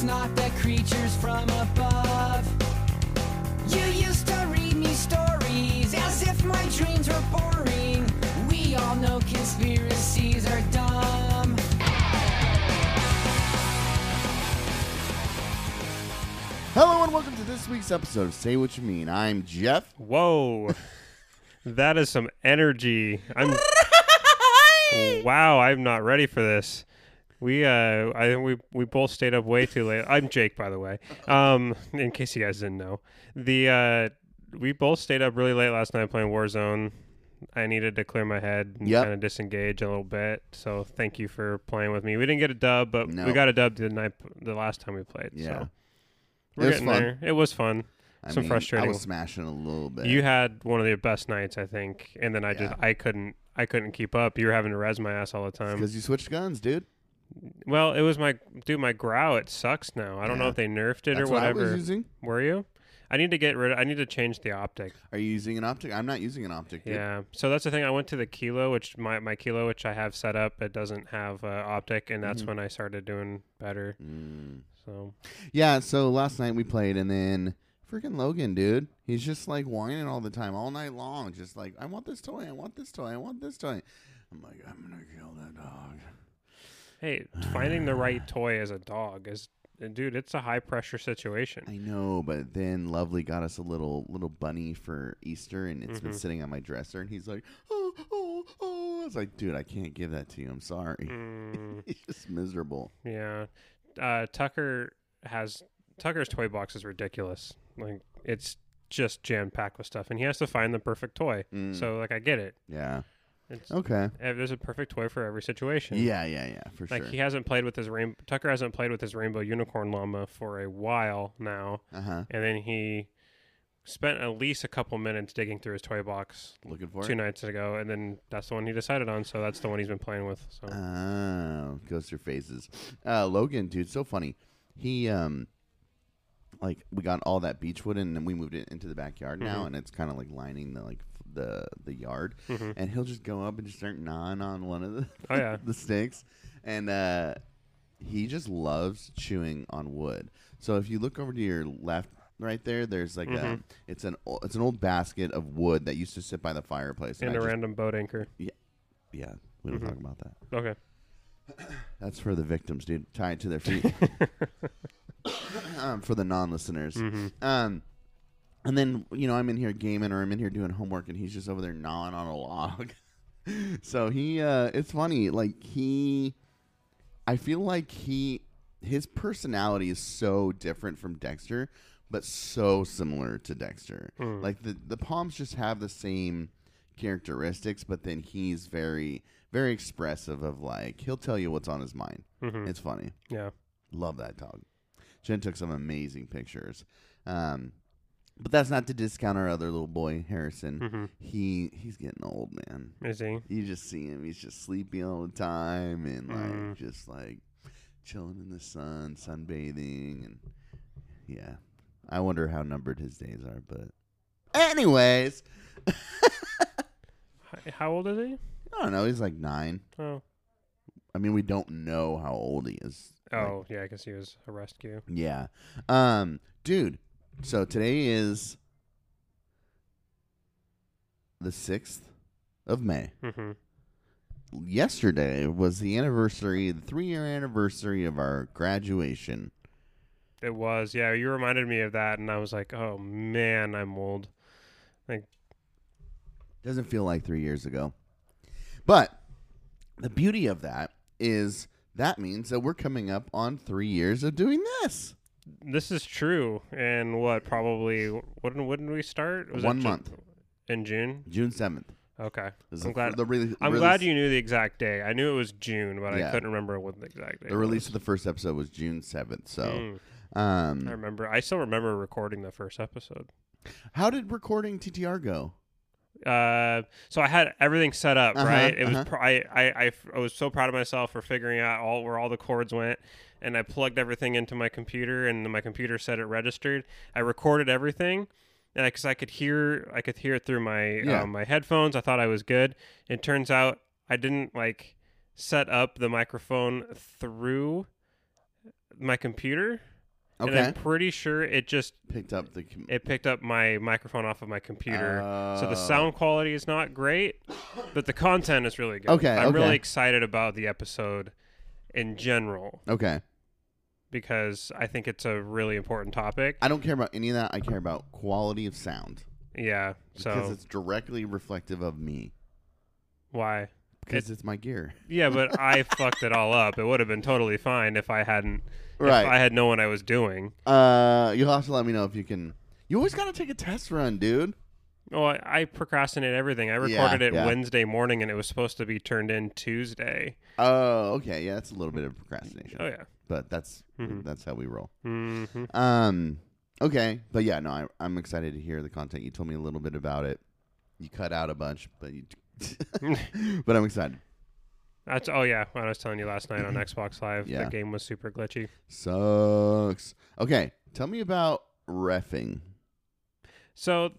It's not the creatures from above. You used to read me stories as if my dreams were boring. We all know conspiracies are dumb. Hello and welcome to this week's episode of Say What You Mean. I'm Jeff. Whoa. that is some energy. I'm Wow, I'm not ready for this. We uh I we we both stayed up way too late. I'm Jake by the way. Um in case you guys didn't know. The uh we both stayed up really late last night playing Warzone. I needed to clear my head and Yep. kind of disengage a little bit. So thank you for playing with me. We didn't get a dub, but No. we got a dub the night the last time we played. Yeah. So It we're was getting fun. there. It was fun. I Some mean, frustrating- I was smashing a little bit. You had one of the best nights, I think, and then I just Yeah. I couldn't I couldn't keep up. You were having to res my ass all the time. because you switched guns, dude. Well, it was my dude. My Grau it sucks now. I don't know if they nerfed it That's or what I whatever. was using. Were you? I need to get rid. Of I need to change the optic. Are you using an optic? I'm not using an optic. Dude. Yeah. So that's the thing. I went to the kilo, which my my kilo, which I have set up, it doesn't have uh, optic, and that's Mhm. when I started doing better. Mm. So Yeah. So last night we played, and then freaking Logan, dude, he's just like whining all the time, all night long, just like I want this toy, I want this toy, I want this toy. I'm like, I'm gonna kill that dog. Hey, finding the right toy as a dog is, dude, it's a high pressure situation. I know, but then Lovely got us a little little bunny for Easter, and it's been Mhm. sitting on my dresser, and he's like, oh, oh, oh. I was like, dude, I can't give that to you. I'm sorry. Mm. he's just miserable. Yeah. Uh, Tucker has Tucker's toy box is ridiculous. Like it's just jam packed with stuff, and he has to find the perfect toy. Mm. So like I get it. Yeah. It's Okay. eh, there's a perfect toy for every situation. Yeah, yeah, yeah, for Like sure. Like he hasn't played with his rainbow. Tucker hasn't played with his rainbow unicorn llama for a while now, Uh huh. and then he spent at least a couple minutes digging through his toy box Looking for two it. nights ago, and then that's the one he decided on. So that's the one he's been playing with. So Oh, goes through phases. Uh, Logan, dude, so funny. He um, like we got all that beech wood and then we moved it into the backyard now, Mhm. and it's kind of like lining the like the the yard. Mhm. And he'll just go up and just start gnawing on one of the Oh, yeah. the sticks, and uh, he just loves chewing on wood. So if you look over to your left. Right there, there's like a Mhm. it's an it's an old basket of wood that used to sit by the fireplace. and a just- random boat anchor. yeah, yeah, we don't Mhm. talk about that. Okay. That's for the victims, dude. Tie it to their feet. um, for the non-listeners. hmm Um, and then you know I'm in here gaming or I'm in here doing homework, and he's just over there gnawing on a log. so he, uh, it's funny. Like he, I feel like he, his personality is so different from Dexter, but so similar to Dexter. Mm. Like the the Poms just have the same characteristics, but then he's very very expressive of like he'll tell you what's on his mind. hmm It's funny. Yeah. Love that dog. Jen took some amazing pictures. Um, but that's not to discount our other little boy, Harrison. hmm He he's getting old, man. Is he? You just see him; he's just sleepy all the time, and like Mm. just like chilling in the sun, sunbathing, and yeah. I wonder how numbered his days are, but anyways, How old is he? I don't know. He's like nine. Oh. I mean, we don't know how old he is. Like, Oh, yeah, I guess he was a rescue. Yeah. Um, dude, so today is the 6th of May. hmm Yesterday was the anniversary, the three year anniversary of our graduation. It was. Yeah, you reminded me of that, and I was like, oh, man, I'm old. Like, doesn't feel like three years ago. But the beauty of that is that means that we're coming up on three years of doing this. This is true. And what, probably, when, when did we start? Was it One Ju- month. In June? June 7th. Okay. Is I'm glad- the really, I'm release- glad you knew the exact day. I knew it was June, but Yeah. I couldn't remember what the exact day The release was. of the first episode was June 7th. So, Mm, um, I remember. I still remember recording the first episode. how did recording TTR go? Uh, so I had everything set up, Uh-huh, right? It uh-huh. was. Pr- I, I, I was so proud of myself for figuring out all where all the chords went, and I plugged everything into my computer, and my computer said it registered. I recorded everything, and because I, could hear, I could hear it through my Yeah. um, my headphones. I thought I was good. It turns out I didn't like set up the microphone through my computer. and Okay. I'm pretty sure it just Picked up the. com- it picked up my microphone off of my computer. so the Oh. sound quality is not great, but the content is really good. Okay, I'm really excited about the episode in general Okay. Because I think it's a really important topic. I don't care about any of that. I care about quality of sound yeah. because So it's directly reflective of me. why? Because it's my gear. Yeah, but I fucked it all up. It would have been totally fine if I hadn't. Right. If I had known what I was doing. Uh, you'll have to let me know if you can. You always gotta take a test run, dude. Well, I, procrastinate everything. I Yeah, recorded it yeah. Wednesday morning, and it was supposed to be turned in Tuesday. Oh, okay. Yeah, that's a little bit of procrastination, Oh yeah. but that's Mhm. that's how we roll. hmm Um, okay, but yeah, no, I, I'm excited to hear the content. You told me a little bit about it. You cut out a bunch, but you, but I'm excited. That's oh yeah. When I was telling you last night on Xbox Live, Yeah. the game was super glitchy. Sucks. Okay, tell me about refing. So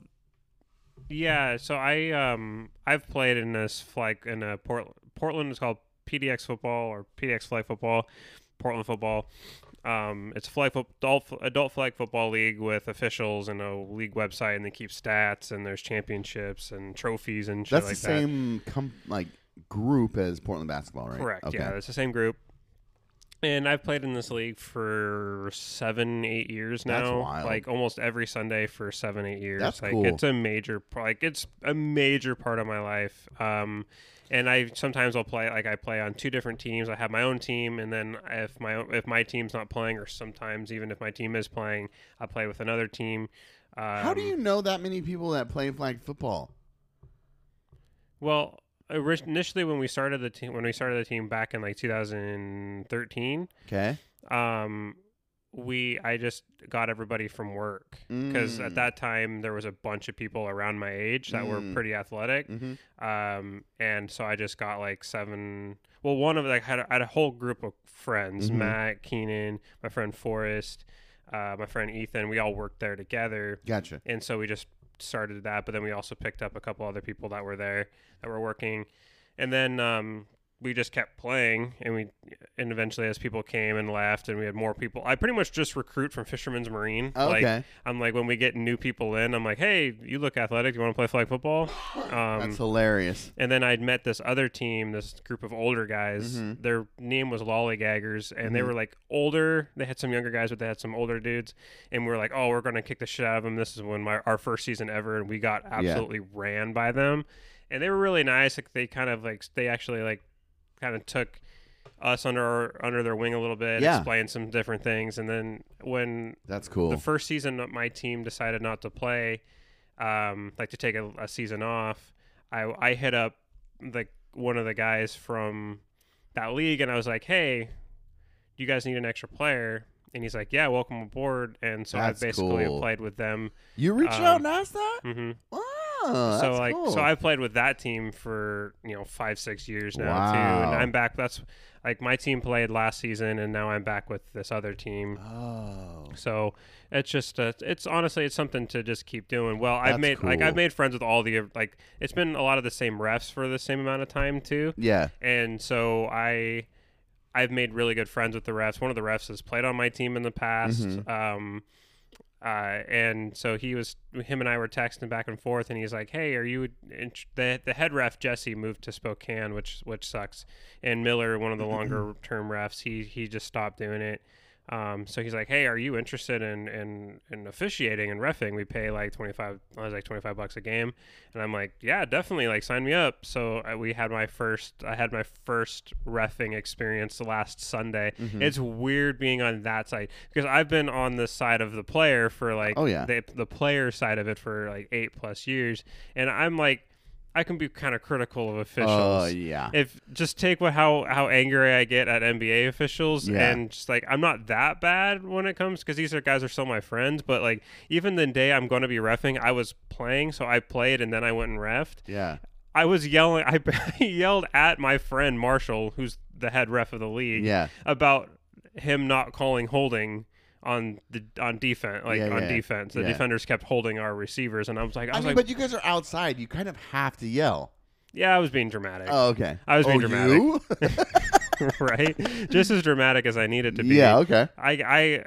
yeah, so I um I've played in this flag in a Port, Portland is called PDX football or PDX flag football, Portland football. Um, it's a flag fo- adult adult flag football league with officials and a league website, and they keep stats and there's championships and trophies and shit That's like the that. same com- like group as Portland basketball, right? Correct. Okay. Yeah, it's the same group. And I've played in this league for seven, eight years That's now. wild. Like almost every Sunday for seven, eight years. That's like cool. it's a major, like it's a major part of my life. Um, and I sometimes I'll play like I play on two different teams. I have my own team, and then if my if my team's not playing, or sometimes even if my team is playing, I play with another team. Um, How do you know that many people that play flag football? Well, initially when we started the team, when we started the team back in like 2013, Okay. um we i just got everybody from work because Mm. at that time there was a bunch of people around my age that were Mm. pretty athletic hmm um and so i just got like seven well one of like had a, had a whole group of friends Mhm. matt keenan my friend forrest uh, my friend ethan we all worked there together Gotcha. and so we just started that but then we also picked up a couple other people that were there that were working. And then um, we just kept playing and we and eventually as people came and left and we had more people i pretty much just recruit from fisherman's marine like Okay. i'm like when we get new people in i'm like hey you look athletic you want to play flag football um, That's hilarious. and then I'd met this other team, this group of older guys. Mhm. Their name was Lollygaggers, and they Mhm. were like older. They had some younger guys, but they had some older dudes. And we were like, "Oh, we're gonna kick the shit out of them." This is when my our first season ever, and we got absolutely ran by them. And they were really nice. Like they kind of like they actually like kind of took us under our, under their wing a little bit, Yeah. explained some different things. And then when That's cool. the first season my team decided not to play, um, like to take a, a season off, I I hit up like one of the guys from that league and I was like, hey, you guys need an extra player? And he's like, yeah, welcome aboard. And so That's I basically cool. played with them. you reached um, out and asked that? hmm Oh, so like, cool. so I played with that team for you know five six years now too, and I'm back. That's like my team played last season, and now I'm back with this other team. Oh. So it's just uh, it's honestly it's something to just keep doing. Well, I've That's made like. I've made friends with all the like it's been a lot of the same refs for the same amount of time too, Yeah. and so I I've made really good friends with the refs. One of the refs has played on my team in the past. Mhm. Um, uh, and so he was him and I were texting back and forth, and he's like, "Hey, are you the the head ref Jesse moved to Spokane, which which sucks, and Miller, one of the longer term refs, he he just stopped doing it." Um, so he's like, "Hey, are you interested in in, in officiating and refing? We pay like twenty five. I was like twenty five bucks a game, and I'm like, yeah, definitely, like sign me up. So uh, we had my first, I had my first refing experience last Sunday. Mhm. It's weird being on that side because I've been on the side of the player for like, Oh, yeah. the, the player side of it for like eight plus years, and I'm like, I can be kind of critical of oh, officials Oh, yeah. if just take what how how angry I get at NBA officials Yeah. and just like I'm not that bad when it comes because these are guys are still my friends, but like even the day I'm going to be refing, I was playing, so I played and then I went and refed. yeah. I was yelling, I yelled at my friend Marshall, who's the head ref of the league, Yeah. about him not calling holding on the on defense, like Yeah, on yeah. defense. The Yeah. defenders kept holding our receivers, and I was like, I I was mean, like, but you guys are outside. You kind of have to yell. yeah, I was being dramatic. Oh, okay. I was being oh, dramatic. Right? Just as dramatic as I needed to be. yeah. Okay. I, I,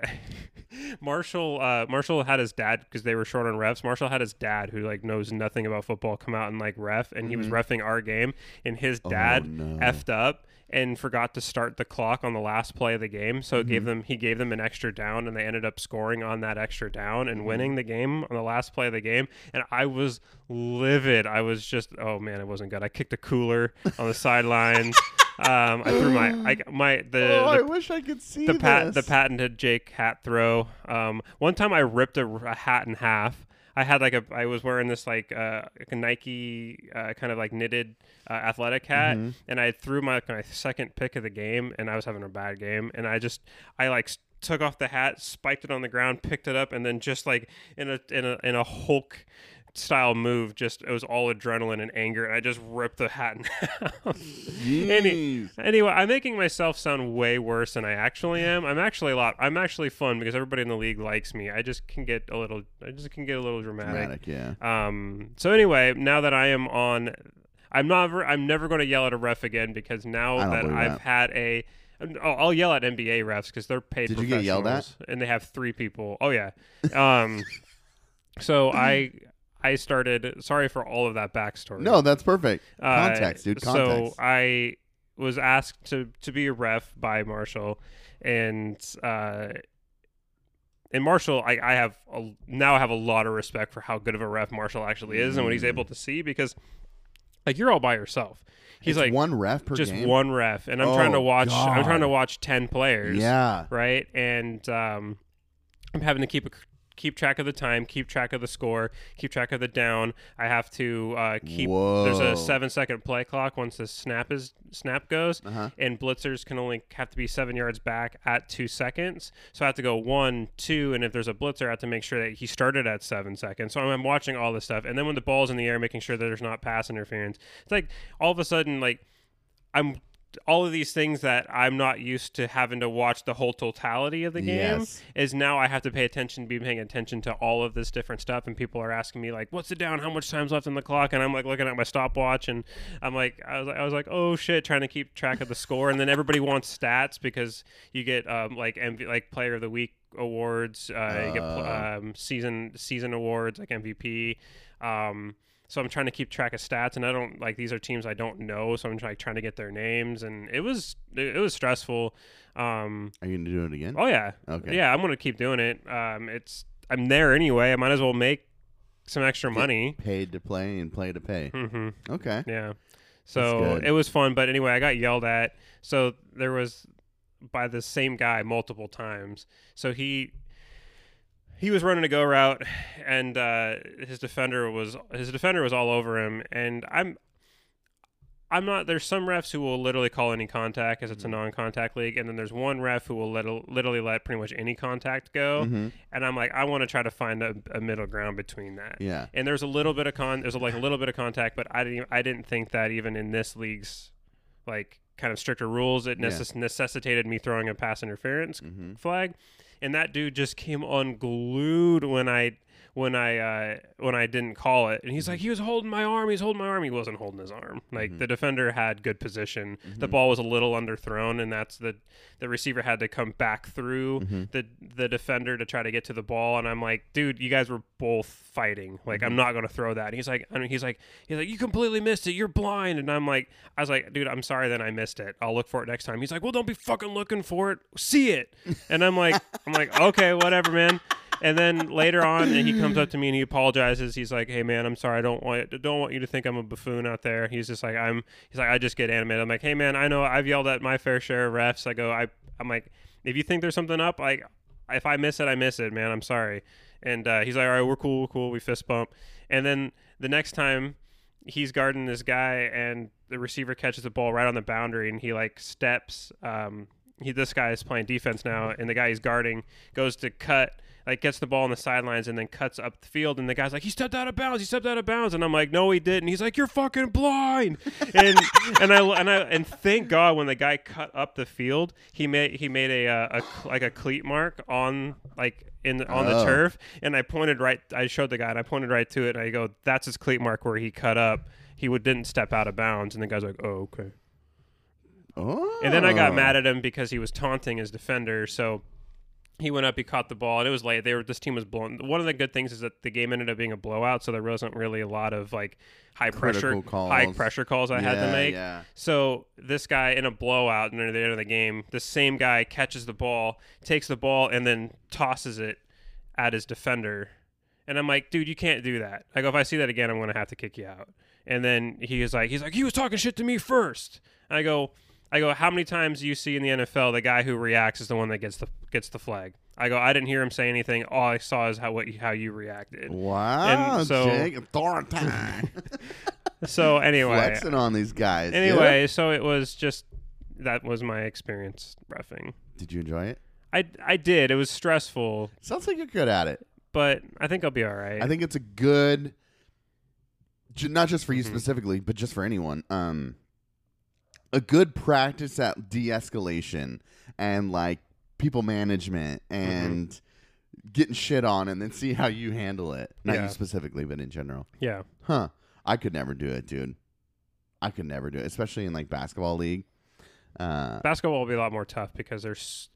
Marshall uh, Marshall had his dad because they were short on refs. Marshall had his dad who like knows nothing about football come out and like ref, and he was refing our game, and his dad no. effed up and forgot to start the clock on the last play of the game. So it gave them he gave them an extra down, and they ended up scoring on that extra down and winning the game on the last play of the game. And I was livid. I was just oh man, it wasn't good. I kicked a cooler on the sidelines. Um, I threw my I, my the, oh, I wish I could see the pat the patented Jake hat throw. Um, one time I ripped a, a hat in half. I had like a I was wearing this like uh, like a Nike uh, kind of like knitted uh, athletic hat, Mm-hmm. and I threw my my second pick of the game, and I was having a bad game, and I just I like. Took off the hat, spiked it on the ground, picked it up, and then just like in a in a in a Hulk style move, just it was all adrenaline and anger, and I just ripped the hat in half. Any, anyway, I'm making myself sound way worse than I actually am. I'm actually a lot. I'm actually fun because everybody in the league likes me. I just can get a little. I just can get a little dramatic. Dramatic, yeah. Um. So anyway, now that I am on, I'm never. I'm never going to yell at a ref again because now that I've that. had a. Oh, I'll yell at NBA refs because they're paid. Did you get yelled at? And they have three people. Oh yeah. Um. so I. I started. Sorry for all of that backstory. No, that's perfect. Uh, Context, dude. Context. So I was asked to to be a ref by Marshall, and uh, and Marshall, I, I have a, now I have a lot of respect for how good of a ref Marshall actually is and what he's able to see because like you're all by yourself. He's Mm. It's like one ref per just game. one ref, and I'm Oh, trying to watch. I'm trying to watch ten players Yeah. right? And um, I'm having to keep a, keep track of the time, keep track of the score, keep track of the down. I have to uh, keep. There's a seven second play clock once the snap is snap goes, Uh-huh. and blitzers can only have to be seven yards back at two seconds. So I have to go one, two, and if there's a blitzer, I have to make sure that he started at seven seconds. So I'm watching all this stuff, and then when the ball's in the air, making sure that there's not pass interference. It's like all of a sudden, like I'm all of these things that I'm not used to having to watch the whole totality of the game Yes. is now I have to pay attention, be paying attention to all of this different stuff, and people are asking me like, "What's it down? How much time's left in the clock?" And I'm like looking at my stopwatch, and I'm like, I was, I was like, "Oh shit!" Trying to keep track of the score, and then everybody wants stats because you get um, like MV, like Player of the Week awards, uh, you get pl- Oh. um, season season awards like MVP. Um, so I'm trying to keep track of stats, and I don't like these are teams I don't know, so I'm like trying to get their names, and it was it, it was stressful. Um, Are you gonna do it again? oh yeah, Okay. yeah, I'm gonna keep doing it. Um, it's I'm there anyway. I might as well make some extra money. Paid to play and play to pay. hmm Okay. Yeah. So it was fun, but anyway, I got yelled at. So there was by the same guy multiple times. So he he was running a go route, and uh, his defender was his defender was all over him. And I'm I'm not. There's some refs who will literally call any contact because Mm-hmm. it's a non-contact league, and then there's one ref who will let, literally let pretty much any contact go. Mhm. And I'm like, I want to try to find a, a middle ground between that Yeah. and there's a little bit of con there's like a little bit of contact but i didn't even- i didn't think that even in this league's like kind of stricter rules it necess- necessitated me throwing a pass interference Mhm. flag and that dude just came unglued when i when i uh when i didn't call it. And he's like mm-hmm. he was holding my arm he's holding my arm. He wasn't holding his arm. Like mm-hmm. the defender had good position. The mm-hmm. ball was a little underthrown and that's the the receiver had to come back through the the defender to try to get to the ball. And I'm like dude you guys were both fighting. Like I'm not going to throw that. And he's like and he's like he's like you completely missed it. You're blind. And I'm like I was like dude I'm sorry that I missed it. I'll look for it next time. He's like well don't be fucking looking for it. See it. And I'm like I'm like okay whatever man and then later on, he comes up to me and he apologizes. He's like, "Hey man, I'm sorry. I don't want don't want you to think I'm a buffoon out there." He's just like, "I'm." He's like, "I just get animated." I'm like, "Hey man, I know I've yelled at my fair share of refs." I go, "I." I'm like, "If you think there's something up, like, if I miss it, I miss it, man. I'm sorry." And uh, he's like, "All right, we're cool, we're cool." We fist bump, and then the next time he's guarding this guy and the receiver catches the ball right on the boundary and he like steps um he this guy is playing defense now and the guy he's guarding goes to cut like gets the ball on the sidelines and then cuts up the field and the guy's like he stepped out of bounds he stepped out of bounds and I'm like no he didn't. He's like you're fucking blind. And and I and I and thank God when the guy cut up the field he made he made a, uh, a like a cleat mark on like in the, on the Oh. turf and I pointed right I showed the guy and I pointed right to it and I go that's his cleat mark where he cut up. He would didn't step out of bounds and the guy's like oh okay Oh. and then I got oh. mad at him because he was taunting his defender. So he went up, he caught the ball, and it was late. They were this team was blown. One of the good things is that the game ended up being a blowout, so there wasn't really a lot of like high pressure calls. high pressure calls I had to make. Yeah. So this guy in a blowout near the end of the game, the same guy catches the ball, takes the ball, and then tosses it at his defender. And I'm like, dude, you can't do that. I go, if I see that again, I'm gonna have to kick you out. And then he was like, he's like, he was talking shit to me first. And I go, I go, how many times do you see in the NFL the guy who reacts is the one that gets the gets the flag? I go, I didn't hear him say anything. All I saw is how what how you reacted. Wow, And so- Jake. So anyway, flexing on these guys. anyway, so it was just that was my experience refing. did you enjoy it? I I did. It was stressful, Sounds like you're good at it. but I think I'll be all right. I think it's a good, not just for you Mhm. specifically, but just for anyone. Um, a good practice at de-escalation and like people management Mm-hmm. and getting shit on, and then see how you handle it. Not Yeah. you specifically, but in general. yeah. Huh? I could never do it, dude. I could never do it, especially in like basketball league. Uh, Basketball will be a lot more tough because there's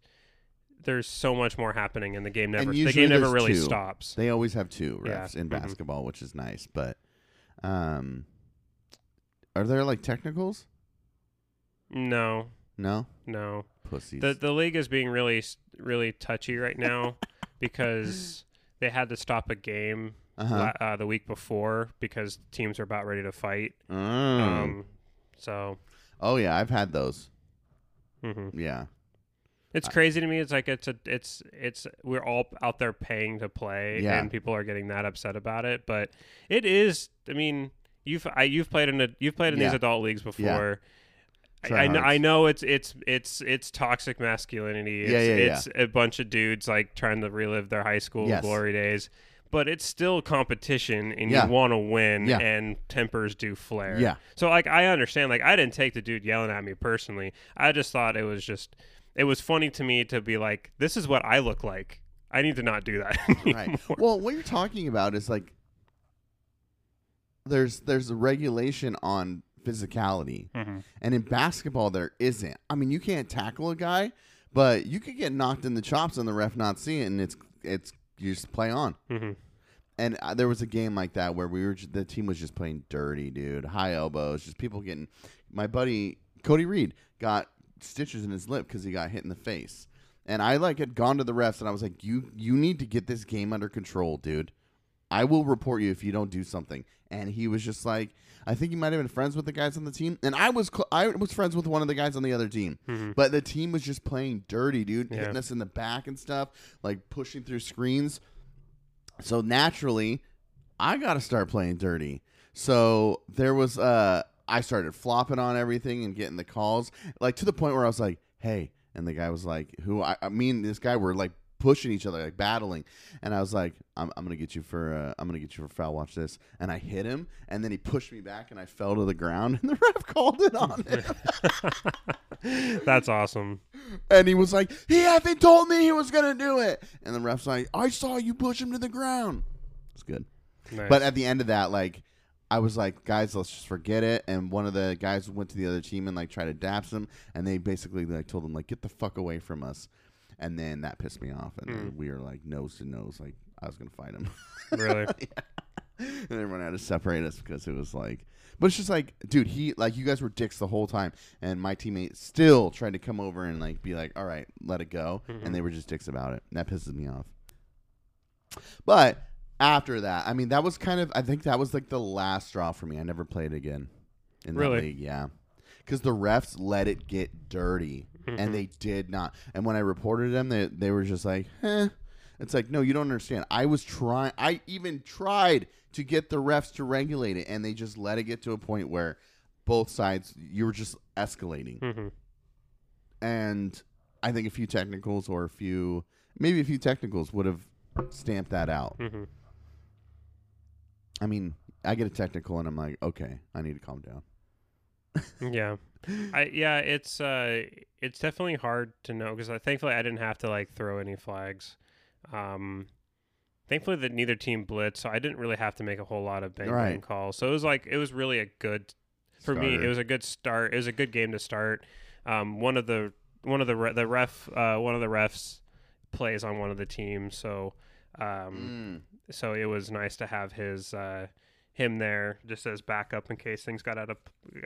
there's so much more happening and the game never the game never really two. stops. They always have two Yeah, refs in mhm. basketball, which is nice. But um, are there like technicals? No, No, no. pussies. The the league is being really really touchy right now because they had to stop a game uh-huh. la- uh, the week before because teams are about ready to fight. Mm. Um, so oh yeah, I've had those. mhm. Yeah, it's crazy to me. It's like it's a it's it's we're all out there paying to play, Yeah. and people are getting that upset about it. But it is. I mean, you've I, you've played in a you've played in Yeah. these adult leagues before. I, I, know, I know it's it's it's it's toxic masculinity. It's, Yeah, yeah, yeah. it's a bunch of dudes like trying to relive their high school Yes. glory days. But it's still competition, and Yeah. you want to win, Yeah. and tempers do flare. Yeah. So like I understand. Like I didn't take the dude yelling at me personally. I just thought it was just it was funny to me to be like, this is what I look like. I need to not do that. right. well, what you're talking about is like there's there's a regulation on physicality, Mhm. and in basketball there isn't. I mean, you can't tackle a guy, but you could get knocked in the chops and the ref not see it, and it's it's you just play on. Mhm. And uh, there was a game like that where we were ju- the team was just playing dirty, dude. High elbows, just people getting. My buddy Cody Reed got stitches in his lip because he got hit in the face, and I like had gone to the refs and I was like, "You you need to get this game under control, dude. I will report you if you don't do something." And he was just like, "I think you might have been friends with the guys on the team," and I was cl- I was friends with one of the guys on the other team, Mhm. but the team was just playing dirty, dude, Yeah. hitting us in the back and stuff, like pushing through screens. So naturally, I got to start playing dirty. So there was uh I started flopping on everything and getting the calls like to the point where I was like, "Hey," and the guy was like, "Who I, I mean this guy were like pushing each other like battling." And I was like, "I'm, I'm going to get you for uh, I'm to get you for foul. Watch this." And I hit him and then he pushed me back and I fell to the ground and the ref called it on him. That's awesome. and he was like, "He haven't told me he was going to do it." And the ref's like, "I saw you push him to the ground." It's good. Nice. But at the end of that, like, I was like, guys, let's just forget it. And one of the guys went to the other team and like tried to daps him, and they basically like told him like, get the fuck away from us. And then that pissed me off, and then hmm. we were like nose to nose, like I was gonna fight him. really, and everyone had to separate us because it was like, but it's just like, dude, he like you guys were dicks the whole time, and my teammate still tried to come over and like be like, all right, let it go, and they mm-hmm. were just dicks about it. And that pisses me off. But after that, I mean, that was kind of, I think that was like the last straw for me. I never played again in Really? that league. Yeah, because the refs let it get dirty, and they did not. And when I reported them, they they were just like, eh. It's like, no, you don't understand. I was trying. I even tried to get the refs to regulate it, and they just let it get to a point where both sides you were just escalating. Mhm. And I think a few technicals or a few, maybe a few technicals would have stamped that out. Mhm. I mean, I get a technical, and I'm like, okay, I need to calm down. yeah, I yeah, it's uh, it's definitely hard to know because I thankfully I didn't have to like throw any flags. Um, thankfully that neither team blitzed, so I didn't really have to make a whole lot of bang bang calls. So it was like it was really a good for me. It was a good start. It was a good game to start. Um, one of the one of the re- the ref uh, one of the refs plays on one of the teams, so um, Mm. so it was nice to have his uh, him there just as backup in case things got out of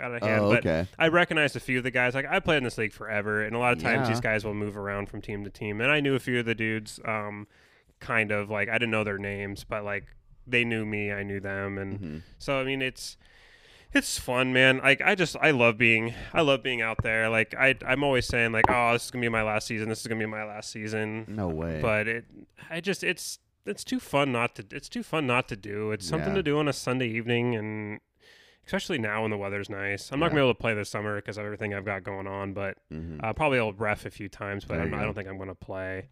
out of hand. Oh, But. I recognized a few of the guys. Like I played in this league forever, and a lot of times Yeah. these guys will move around from team to team. And I knew a few of the dudes, um, kind of like I didn't know their names, but like they knew me, I knew them, and Mhm. so I mean it's it's fun, man. Like I just I love being I love being out there. Like I I'm always saying like oh this is gonna be my last season. This is gonna be my last season. No way. But it I just it's it's too fun not to it's too fun not to do. It's something Yeah. to do on a Sunday evening and especially now when the weather's nice. I'm not gonna be able to play this summer because of everything I've got going on, but Mhm. uh, probably I'll ref a few times, but I'm, you I don't think I'm gonna play.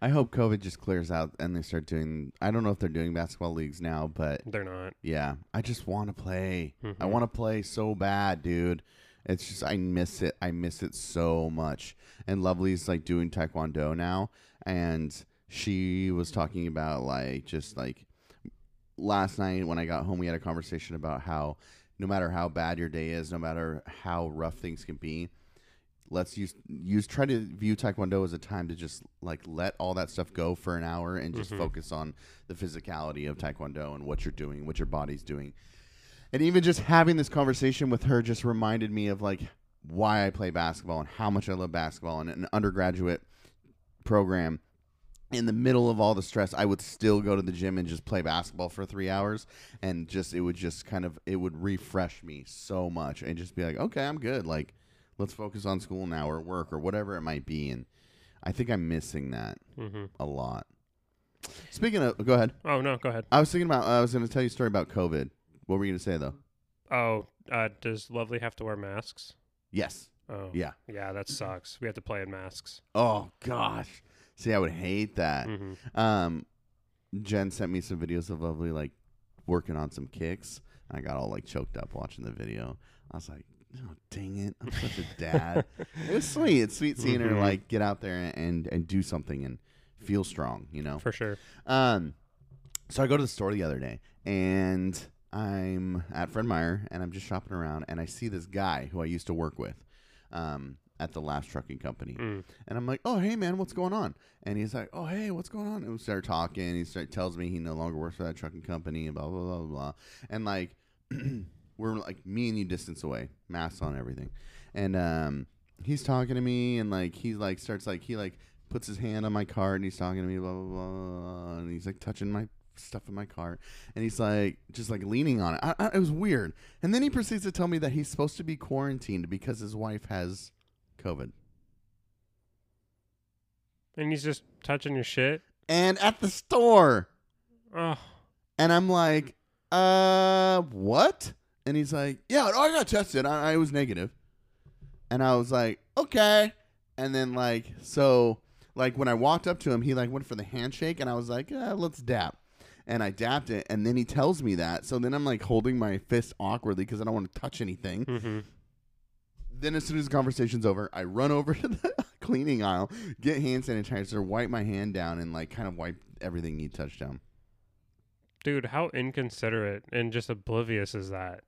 I hope COVID just clears out and they start doing. I don't know if they're doing basketball leagues now, but They're not. yeah, I just want to play. I Mhm. want to play so bad, dude. It's just I miss it. I miss it so much. And Lovely's like doing taekwondo now, and she was talking about like just like last night when I got home, we had a conversation about how no matter how bad your day is, no matter how rough things can be, let's use use try to view taekwondo as a time to just like let all that stuff go for an hour and just Mhm. focus on the physicality of taekwondo and what you're doing, what your body's doing. And even just having this conversation with her just reminded me of like why I play basketball and how much I love basketball and an undergraduate program in the middle of all the stress, I would still go to the gym and just play basketball for three hours, and just it would just kind of it would refresh me so much, and just be like, okay, I'm good. Like, let's focus on school now or work or whatever it might be, and I think I'm missing that hmm a lot. Speaking of, go ahead. Oh no, go ahead. I was thinking about. I was going to tell you a story about COVID. What were you going to say though? Oh, uh, does Lovely have to wear masks? Yes. Oh, Yeah. yeah, that sucks. We have to play in masks. Oh gosh. See, I would hate that. hmm Um, Jen sent me some videos of Lovely like working on some kicks. I got all like choked up watching the video. I was like, oh, dang it, I'm such a dad. it was sweet. It's sweet seeing her Mhm. like get out there and and do something and feel strong. You know. For sure. Um, so I go to the store the other day and I'm at Fred Meyer and I'm just shopping around and I see this guy who I used to work with, um, at the last trucking company. Mm. And I'm like, oh, hey, man, what's going on? And he's like, oh, hey, what's going on? And we start talking. He start, tells me he no longer works for that trucking company and blah, blah, blah, blah, blah. And like, we're like me and you distance away, masks on, everything. And um, he's talking to me and like, he like starts like, he like puts his hand on my cart and he's talking to me, blah, blah, blah, blah. And he's like touching my stuff in my car And he's like, just like leaning on it. I, I, it was weird. And then he proceeds to tell me that he's supposed to be quarantined because his wife has COVID. And he's just touching your shit. and at the store. Oh, And I'm like, uh, what? And he's like, yeah, I got tested. I, I was negative. And I was like, okay. And then like, so like when I walked up to him, he like went for the handshake, and I was like, uh, let's dap. And I dapped it, and then he tells me that. So then I'm like holding my fist awkwardly because I don't want to touch anything. hmm Then as soon as the conversation's over, I run over to the cleaning aisle, get hand sanitizer, wipe my hand down, and like kind of wipe everything he touched down. dude, how inconsiderate and just oblivious is that?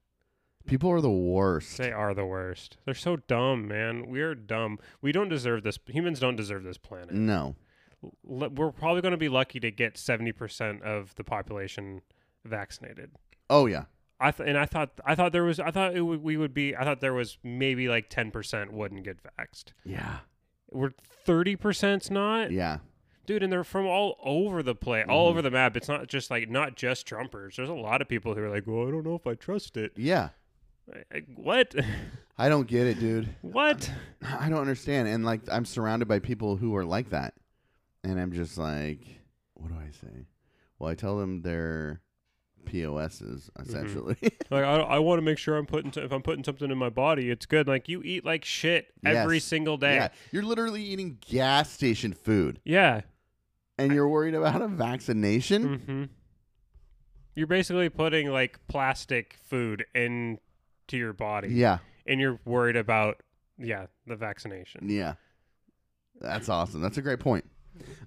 People are the worst. They are the worst. They're so dumb, man. We're dumb. We don't deserve this. Humans don't deserve this planet. No. L- we're probably going to be lucky to get seventy percent of the population vaccinated. Oh yeah. I th- and I thought I thought there was I thought it would, we would be I thought there was maybe like ten percent wouldn't get vaxxed. Yeah. We're thirty percent's not, Yeah. dude, and they're from all over the place, all Mhm. over the map. It's not just like not just Trumpers. There's a lot of people who are like, well, I don't know if I trust it. Yeah. I- I- what? I don't get it, dude. what? I don't understand. And like I'm surrounded by people who are like that. And I'm just like, what do I say? Well, I tell them they're POSs essentially. Like I, I want to make sure I'm putting if I'm putting something in my body, it's good. Like you eat like shit every Yes. single day. yeah. You're literally eating gas station food Yeah. and you're worried about a vaccination? hmm You're basically putting like plastic food into your body, Yeah. and you're worried about yeah the vaccination. Yeah. That's awesome. That's a great point.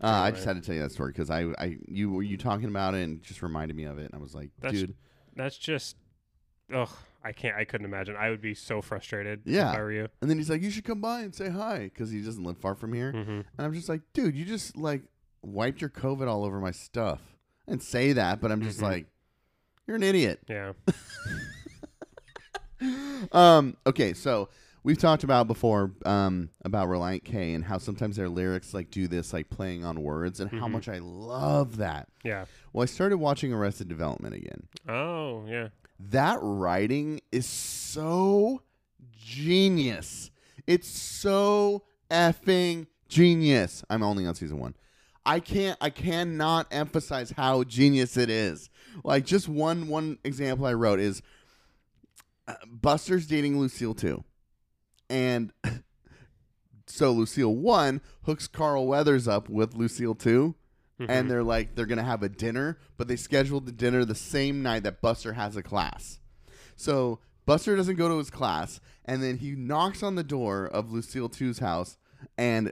Uh, I just had to tell you that story because I, I, you were you talking about it and it just reminded me of it, and I was like, That's- dude, That's just ugh. I can't. I couldn't imagine. I would be so frustrated. Yeah. If I were you. And then he's like, "You should come by and say hi," because he doesn't live far from here. hmm And I'm just like, "Dude, you just like wiped your COVID all over my stuff. And say that, but I'm just Mhm. like, you're an idiot. Yeah. Um, okay, so we've talked about before um, about Relient K and how sometimes their lyrics like do this like playing on words and how Mhm. much I love that. Yeah. Well, I started watching Arrested Development again. Oh, yeah. That writing is so genius. It's so effing genius. I'm only on season one. I can't. I cannot emphasize how genius it is. Like just one one example I wrote is uh, Buster's dating Lucille two, and so Lucille one hooks Carl Weathers up with Lucille two Mhm. and they're like they're gonna have a dinner, but they scheduled the dinner the same night that Buster has a class. So Buster doesn't go to his class, and then he knocks on the door of Lucille 2's house, and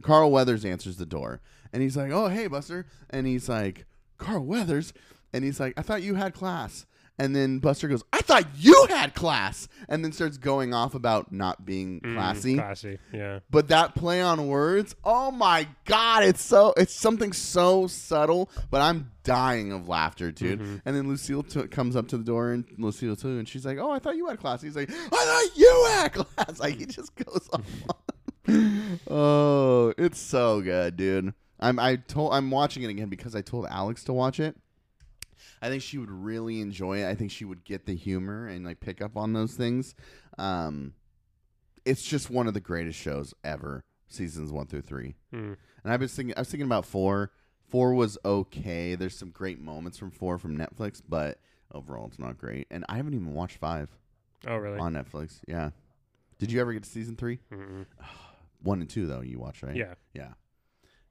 Carl Weathers answers the door, and he's like, "Oh, hey, Buster," and he's like, "Carl Weathers," and he's like, "I thought you had class." And then Buster goes, "I thought you had class," and then starts going off about not being Mm, classy. Classy. Yeah. But that play on words, oh my god, it's so it's something so subtle, but I'm dying of laughter, dude. Mhm. And then Lucille t- comes up to the door, and Lucille two, and she's like, "Oh, I thought you had class." He's like, "I thought you had class." Like he just goes on. oh, it's so good, dude. I'm I told I'm watching it again because I told Alex to watch it. I think she would really enjoy it. I think she would get the humor and like pick up on those things. Um, it's just one of the greatest shows ever. Seasons one through three, Mm. and I've been thinking. I was thinking about four. Four was okay. There's some great moments from four from Netflix, but overall, it's not great. And I haven't even watched five Oh, really? on Netflix. Yeah. Did you ever get to season three? Mm-mm. One and two though. You watched right? Yeah. Yeah.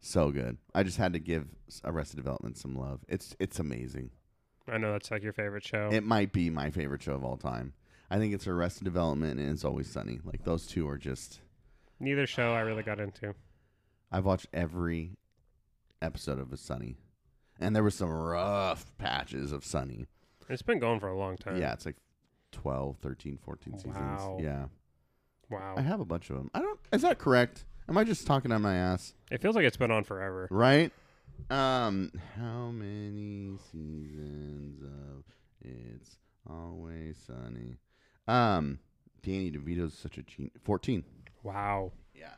So good. I just had to give Arrested Development some love. It's it's amazing. I know that's like your favorite show. It might be my favorite show of all time. I think it's Arrested Development and It's Always Sunny. Like those two are just. Neither show I really got into. I've watched every episode of a Sunny, and there were some rough patches of Sunny. It's been going for a long time. Yeah, it's like 12, 13, 14 seasons. Wow. Yeah, Wow. I have a bunch of them. I don't. Is that correct? Am I just talking on my ass? It feels like it's been on forever. Right? Um, how many seasons of It's Always Sunny? Um, Danny DeVito's such a genius. Fourteen. Wow. Yeah.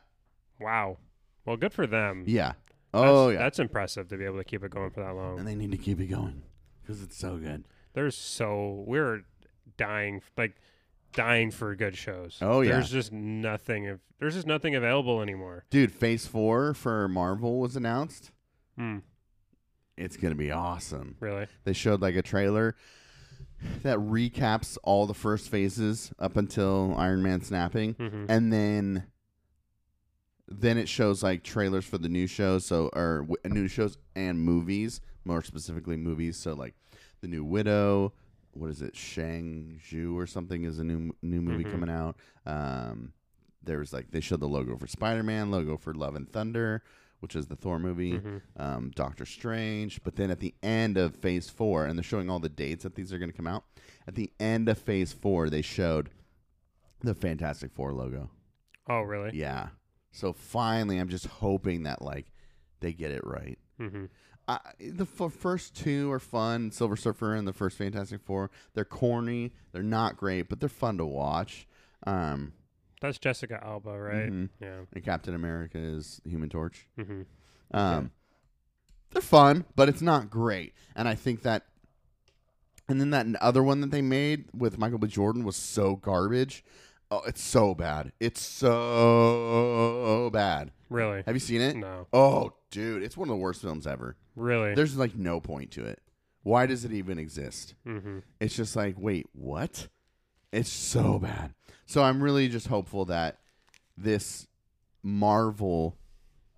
Wow. Well, good for them. Yeah. That's- Oh yeah. That's impressive to be able to keep it going for that long. and they need to keep it going because it's so good. There's so we're dying like dying for good shows. Oh, yeah. There's just nothing of there's just nothing available anymore. Dude, Phase Four for Marvel was announced. Hmm. It's gonna be awesome. Really? They showed like a trailer that recaps all the first phases up until Iron Man snapping. hmm and then then it shows like trailers for the new shows so or w- new shows and movies more specifically movies so like the new widow what is it shang Zhu or something is a new new movie Mhm. coming out um there's like they showed the logo for spider-man logo for love and thunder which is the thor movie hmm um, Doctor Strange. But then at the end of Phase Four, and they're showing all the dates that these are going to come out. At the end of Phase Four, they showed the Fantastic Four logo. Oh, really? Yeah. So finally, I'm just hoping that like they get it right. hmm I the f- first two are fun. Silver Surfer and the first Fantastic Four. They're corny. They're not great, but they're fun to watch. Um, That's Jessica Alba, right? mhm. Yeah. And Captain America is Human Torch. hmm Um, They're fun, but it's not great. And I think that, and then that other one that they made with Michael B. Jordan was so garbage. Oh, it's so bad. It's so bad. Really? Have you seen it? No. Oh, dude, it's one of the worst films ever. Really? There's like no point to it. Why does it even exist? hmm It's just like, wait, what? It's so bad. So I'm really just hopeful that this Marvel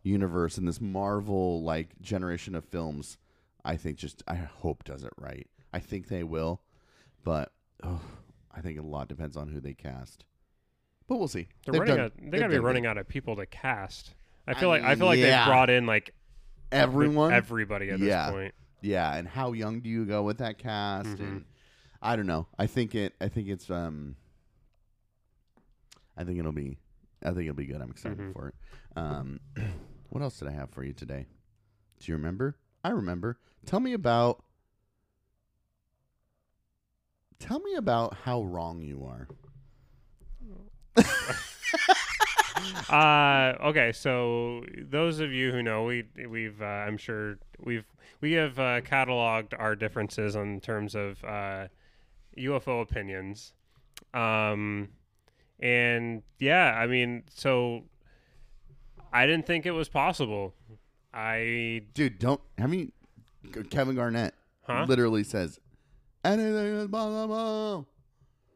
universe and this Marvel like generation of films, I think just I hope does it right. I think they will, but oh, I think a lot depends on who they cast. But we'll see. They're They've running done- out. They gotta be running good. out of people to cast. I I feel like I feel like yeah. they brought in like everyone. everybody at Yeah. this point. Yeah, and how young do you go with that cast? Mhm. And I don't know. I think it. I think it's. Um. I think it'll be. I think it'll be good. I'm excited Mhm. for it. Um, what else did I have for you today? Do you remember? I remember. Tell me about. Tell me about how wrong you are. uh okay so those of you who know we we've uh, i'm sure we've we have uh, cataloged our differences in terms of uh ufo opinions um and yeah i mean so i didn't think it was possible i Dude, don't. Have you. Kevin Garnett huh literally says, anything is possible.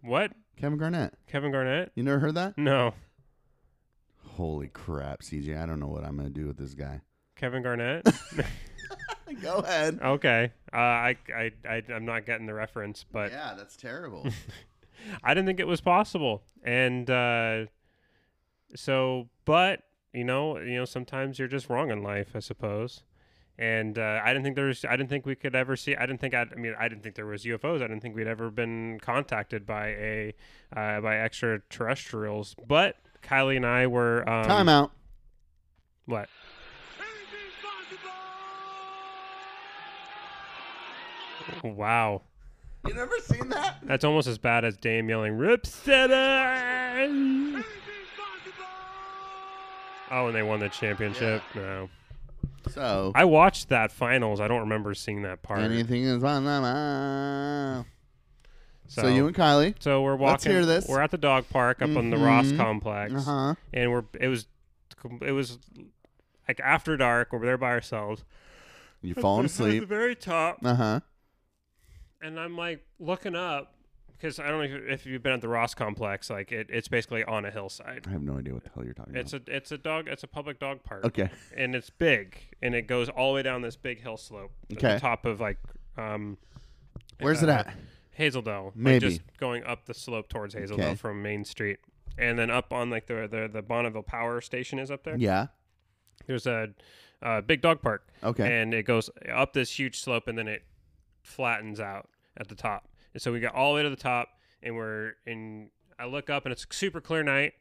what Kevin Garnett. kevin garnett You never heard that? no Holy crap, CJ. I don't know what I'm going to do with this guy. kevin garnett Go ahead. okay uh I, I i i'm not getting the reference but yeah, that's terrible. I didn't think it was possible. And uh, so, but you know, you know, sometimes you're just wrong in life, I suppose. And uh, I didn't think there was. I didn't think we could ever see. I didn't think. I'd, I mean, I didn't think there was UFOs. I didn't think we'd ever been contacted by a uh, by extraterrestrials. But Kylie and I were. Um, Time out. What? Wow. You never seen that? That's almost as bad as Dame yelling "Rip City!" Oh, and they won the championship. No, So, I watched that finals. I don't remember seeing that part. anything is possible. so, So, you and Kylie. so we're walking. Let's hear this. We're at the dog park up on the Ross Mhm. complex, Uh huh. and we're it was it was like after dark. We're there by ourselves. You falling At the very top, Uh huh. And I'm like looking up because I don't know if, you've been at the Ross complex. Like it, it's basically on a hillside. I have no idea what the hell you're talking It's about. a it's a dog. It's a public dog park. okay. and it's big and it goes all the way down this big hill slope at Okay. the top of like um Where's it uh, at? Hazel Dell like Maybe. just going up the slope towards Hazel Dell Okay. from Main Street and then up on like the the the Bonneville Power Station is up there Yeah. there's a uh, big dog park Okay. and it goes up this huge slope and then it flattens out at the top and so we got all the way to the top and we're in I look up and it's a super clear night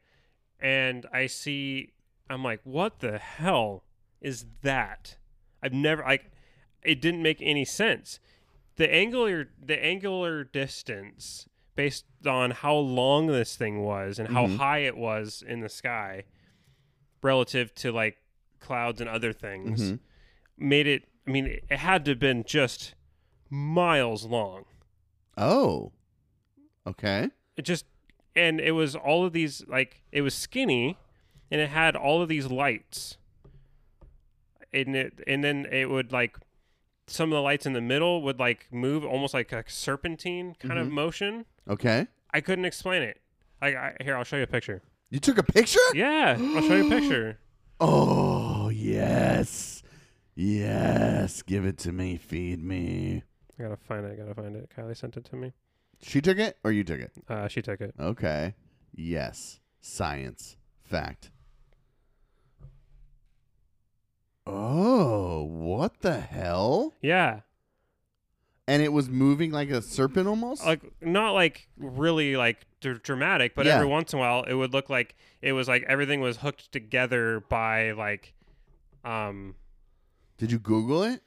and I see I'm like what the hell is that I've never like it didn't make any sense the angular the angular distance based on how long this thing was and how Mhm. high it was in the sky relative to like clouds and other things Mhm. made it I mean it had to have been just miles long Oh. Okay. it just and it was all of these like it was skinny and it had all of these lights and it and then it would like some of the lights in the middle would like move almost like a serpentine kind of Mhm. motion Okay. i couldn't explain it like I, here i'll show you a picture You took a picture? yeah i'll show you a picture Oh, yes. Yes. Give it to me. Feed me. I gotta find it i gotta find it kylie sent it to me She took it or you took it? uh, she took it Okay. Yes. Science. Fact. Oh, what the hell? yeah And it was moving like a serpent almost? like not like really like dr- dramatic, but Yeah. every once in a while it would look like it was like everything was hooked together by like um Did you Google it?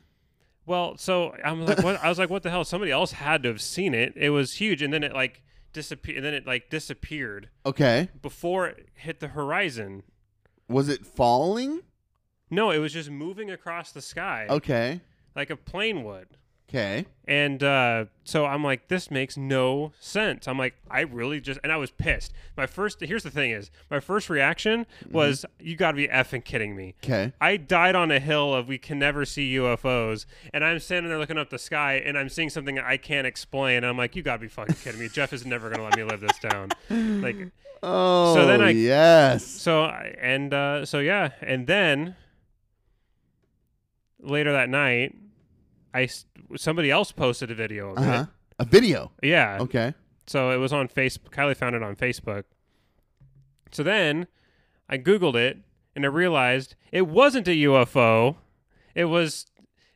Well, so I'm like what I was like what the hell? Somebody else had to have seen it. It was huge and then it like disappeared and then it like disappeared Okay. before it hit the horizon. Was it falling? No, it was just moving across the sky Okay. like a plane would. Okay. And uh, so I'm like, this makes no sense. I'm like, I really just, and I was pissed. My first, here's the thing is, my first reaction was, you got to be effing kidding me. Okay. I died on a hill of we can never see UFOs, and I'm standing there looking up the sky, and I'm seeing something I can't explain. And I'm like, you got to be fucking kidding me. Jeff is never gonna let me live this down. Like, Oh, so then I- yes. so I- and uh, so yeah, and then later that night, I somebody else posted a video of Uh huh. it. A video. Yeah, Okay. So it was on Facebook. Kylie found it on Facebook. So then I Googled it and I realized it wasn't a UFO. It was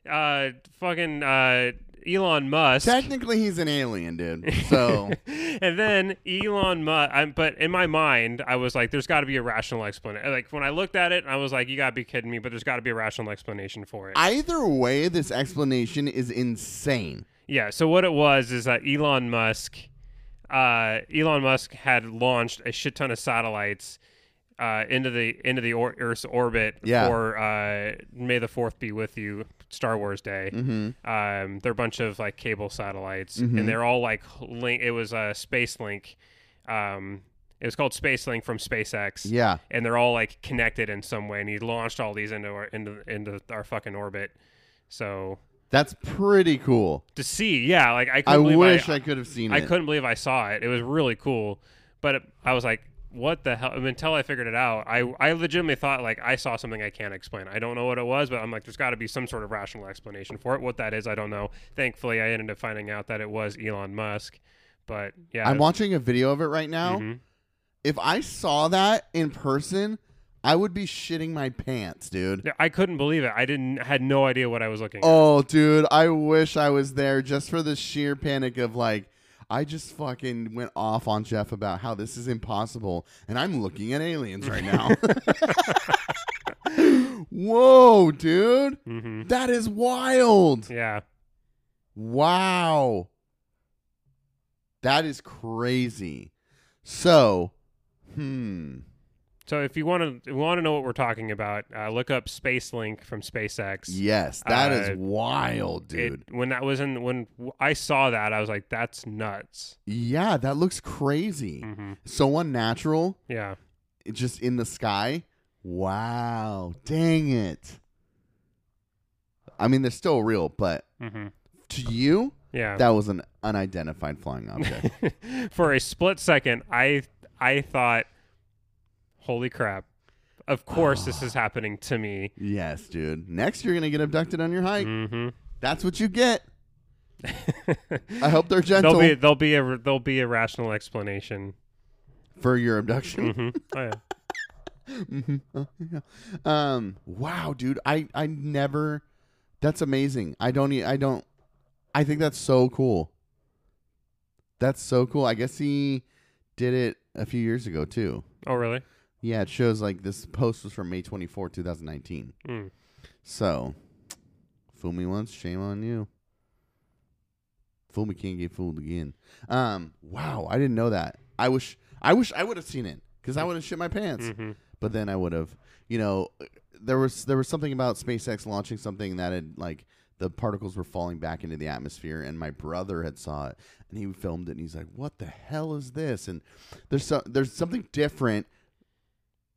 uh, fucking uh, Elon Musk. Technically, he's an alien, dude. So and then Elon Musk. I'm, but in my mind, I was like, "There's got to be a rational explanation." Like when I looked at it, I was like, "You got to be kidding me!" But there's got to be a rational explanation for it. either way, this explanation is insane. yeah. So what it was is that Elon Musk, uh, Elon Musk had launched a shit ton of satellites. Uh, into the into the or- Earth's orbit Yeah. for uh, May the Fourth be with you, Star Wars Day. Mm-hmm. Um, they're a bunch of like cable satellites, and they're all like link. It was a Space Link. Um, it was called Space Link from SpaceX. Yeah. and they're all like connected in some way. And he launched all these into our into into our fucking orbit. So That's pretty cool. to see, yeah, like I I wish I, I, could have seen I it. couldn't believe I saw it. It was really cool, but it, I was like, "What the hell?" I mean, until I figured it out, I I legitimately thought like I saw something I can't explain. I don't know what it was, but I'm like, "There's got to be some sort of rational explanation for it." What that is, I don't know. Thankfully, I ended up finding out that it was Elon Musk. But yeah, I'm watching a video of it right now. mhm. If I saw that in person, I would be shitting my pants, dude. Yeah, I couldn't believe it. I didn't had no idea what I was looking at. Oh, dude, I wish I was there just for the sheer panic of like, I just fucking went off on Jeff about how this is impossible, and I'm looking at aliens right now. Whoa, dude, hmm that is wild. Yeah. Wow. That is crazy. So, hmm. So if you want to want to know what we're talking about, uh, look up Space Link from SpaceX. Yes, that is Uh, wild, dude. It, when that was in when I saw that, I was like, "That's nuts." yeah, that looks crazy. hmm So unnatural. Yeah. It just in the sky. Wow. Dang it. I mean, they're still real, but hmm to you, Yeah. that was an unidentified flying object. For a split second, I I thought, "Holy crap!" Of course, this is happening to me. yes, dude. Next, you're going to get abducted on your hike. hmm That's what you get. I hope they're gentle there'll be there'll be a there'll be a rational explanation. for your abduction. hmm Oh, yeah. Mhm. Oh, yeah. Um. Wow, dude. I I never. That's amazing. I don't. I don't. I think that's so cool. That's so cool. I guess he did it a few years ago too. Oh, really? Yeah, it shows like this post was from May 24, 2019. Mm. So, fool me once, shame on you. Fool me can't get fooled again. Um, wow, I didn't know that. I wish I wish I would have seen it because I would have shit my pants. hmm But then I would have, you know, there was there was something about SpaceX launching something that had like the particles were falling back into the atmosphere, and my brother had saw it, and he filmed it, and he's like, "What the hell is this?" And there's so, there's something different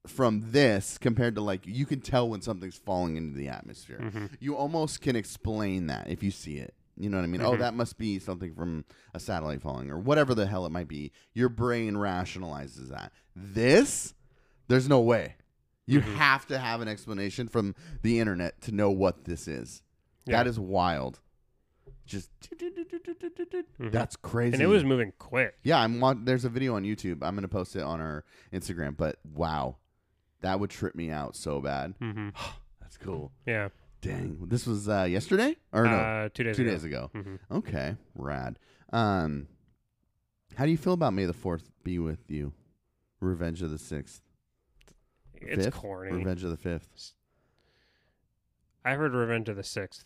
from this compared to like you can tell when something's falling into the atmosphere. hmm You almost can explain that if you see it. You know what I mean? Oh, Mhm. that must be something from a satellite falling or whatever the hell it might be. Your brain rationalizes that. This, there's no way. You Mhm. have to have an explanation from the internet to know what this is. Yeah. That is wild. Just Mhm. that's crazy. And it was moving quick. yeah. I'm there's a video on YouTube. I'm gonna post it on our Instagram. But wow, that would trip me out so bad. hmm That's cool. Yeah. Dang, this was uh, yesterday or no? Uh, two days two ago. days ago. hmm Okay, rad. Um, how do you feel about May the Fourth be with you? Revenge of the Sixth, It's Fifth? corny. Revenge of the Fifth. I heard Revenge of the Sixth.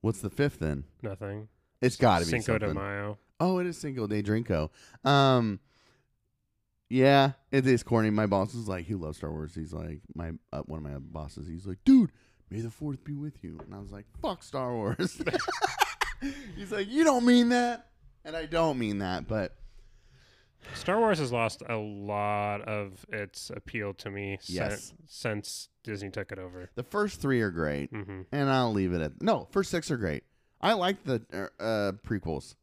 What's the fifth then? Nothing. It's got to be Cinco de. Mayo. Oh, it is Cinco de Drinko. Um, yeah, it is corny. My boss is like, he loves Star Wars. He's like, my uh, one of my bosses. He's like, dude, May the Fourth be with you. And I was like, fuck Star Wars. he's like, you don't mean that, and I don't mean that, but Star Wars has lost a lot of its appeal to me Yes. since Disney took it over. the first three are great. hmm and I'll leave it at no. First six are great. I like the uh, uh, prequels.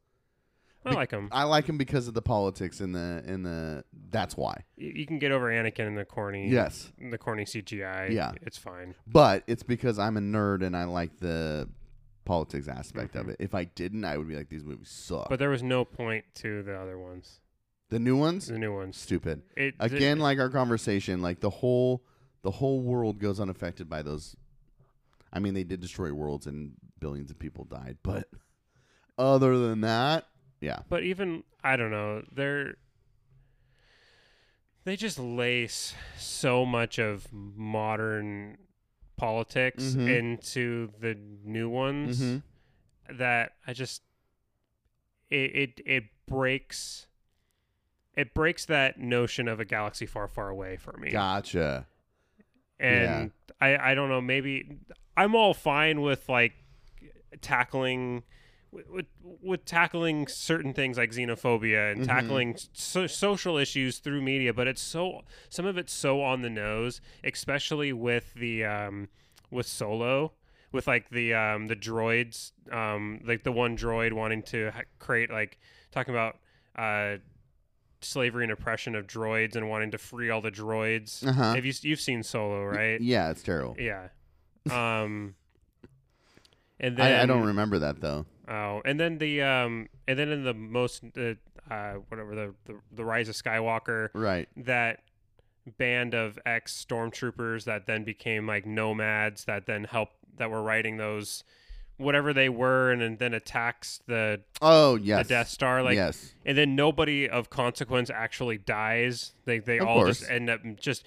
I like them. I like them because of the politics in the in the. That's why. You can get over Anakin and the corny, Yes, the corny CGI. Yeah. it's fine. but it's because I'm a nerd and I like the politics aspect of Mhm. it. If I didn't, I would be like, these movies suck. But there was no point to the other ones, the new ones, the new ones. stupid. It Again, like our conversation, like the whole the whole world goes unaffected by those. I mean, they did destroy worlds and billions of people died, but other than that, yeah. But even I don't know, they're they just lace so much of modern politics Mhm. into the new ones Mhm. that I just it, it it breaks it breaks that notion of a galaxy far far away for me. Gotcha. and I I don't know maybe I'm all fine with like tackling with, with, tackling certain things like xenophobia and Mhm. tackling so, social issues through media but it's so some of it's so on the nose especially with the um with solo with like the um the droids um like the one droid wanting to ha- create like talking about uh slavery and oppression of droids and wanting to free all the droids Uh-huh. have you you've seen solo right Yeah, it's terrible. yeah. Um and then I, I don't remember that though. Oh, and then the um and then in the most the uh whatever the the, the rise of Skywalker Right. that band of ex stormtroopers that then became like nomads that then helped that were writing those whatever they were and, then- then attacks the Oh yes. the Death Star like yes. and then nobody of consequence actually dies. They they Of all just end up just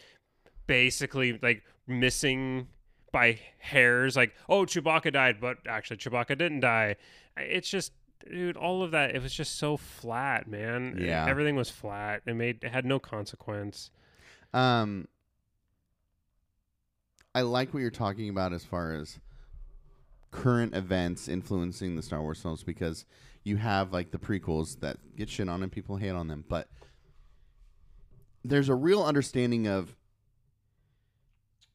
basically like missing by hairs. Like oh, Chewbacca died, but actually Chewbacca didn't die. It's just dude, all of that. It was just so flat, man. Yeah. everything was flat. It made it had no consequence. Um, I like what you're talking about as far as current events influencing the Star Wars films because you have like the prequels that get shit on and people hate on them, but there's a real understanding of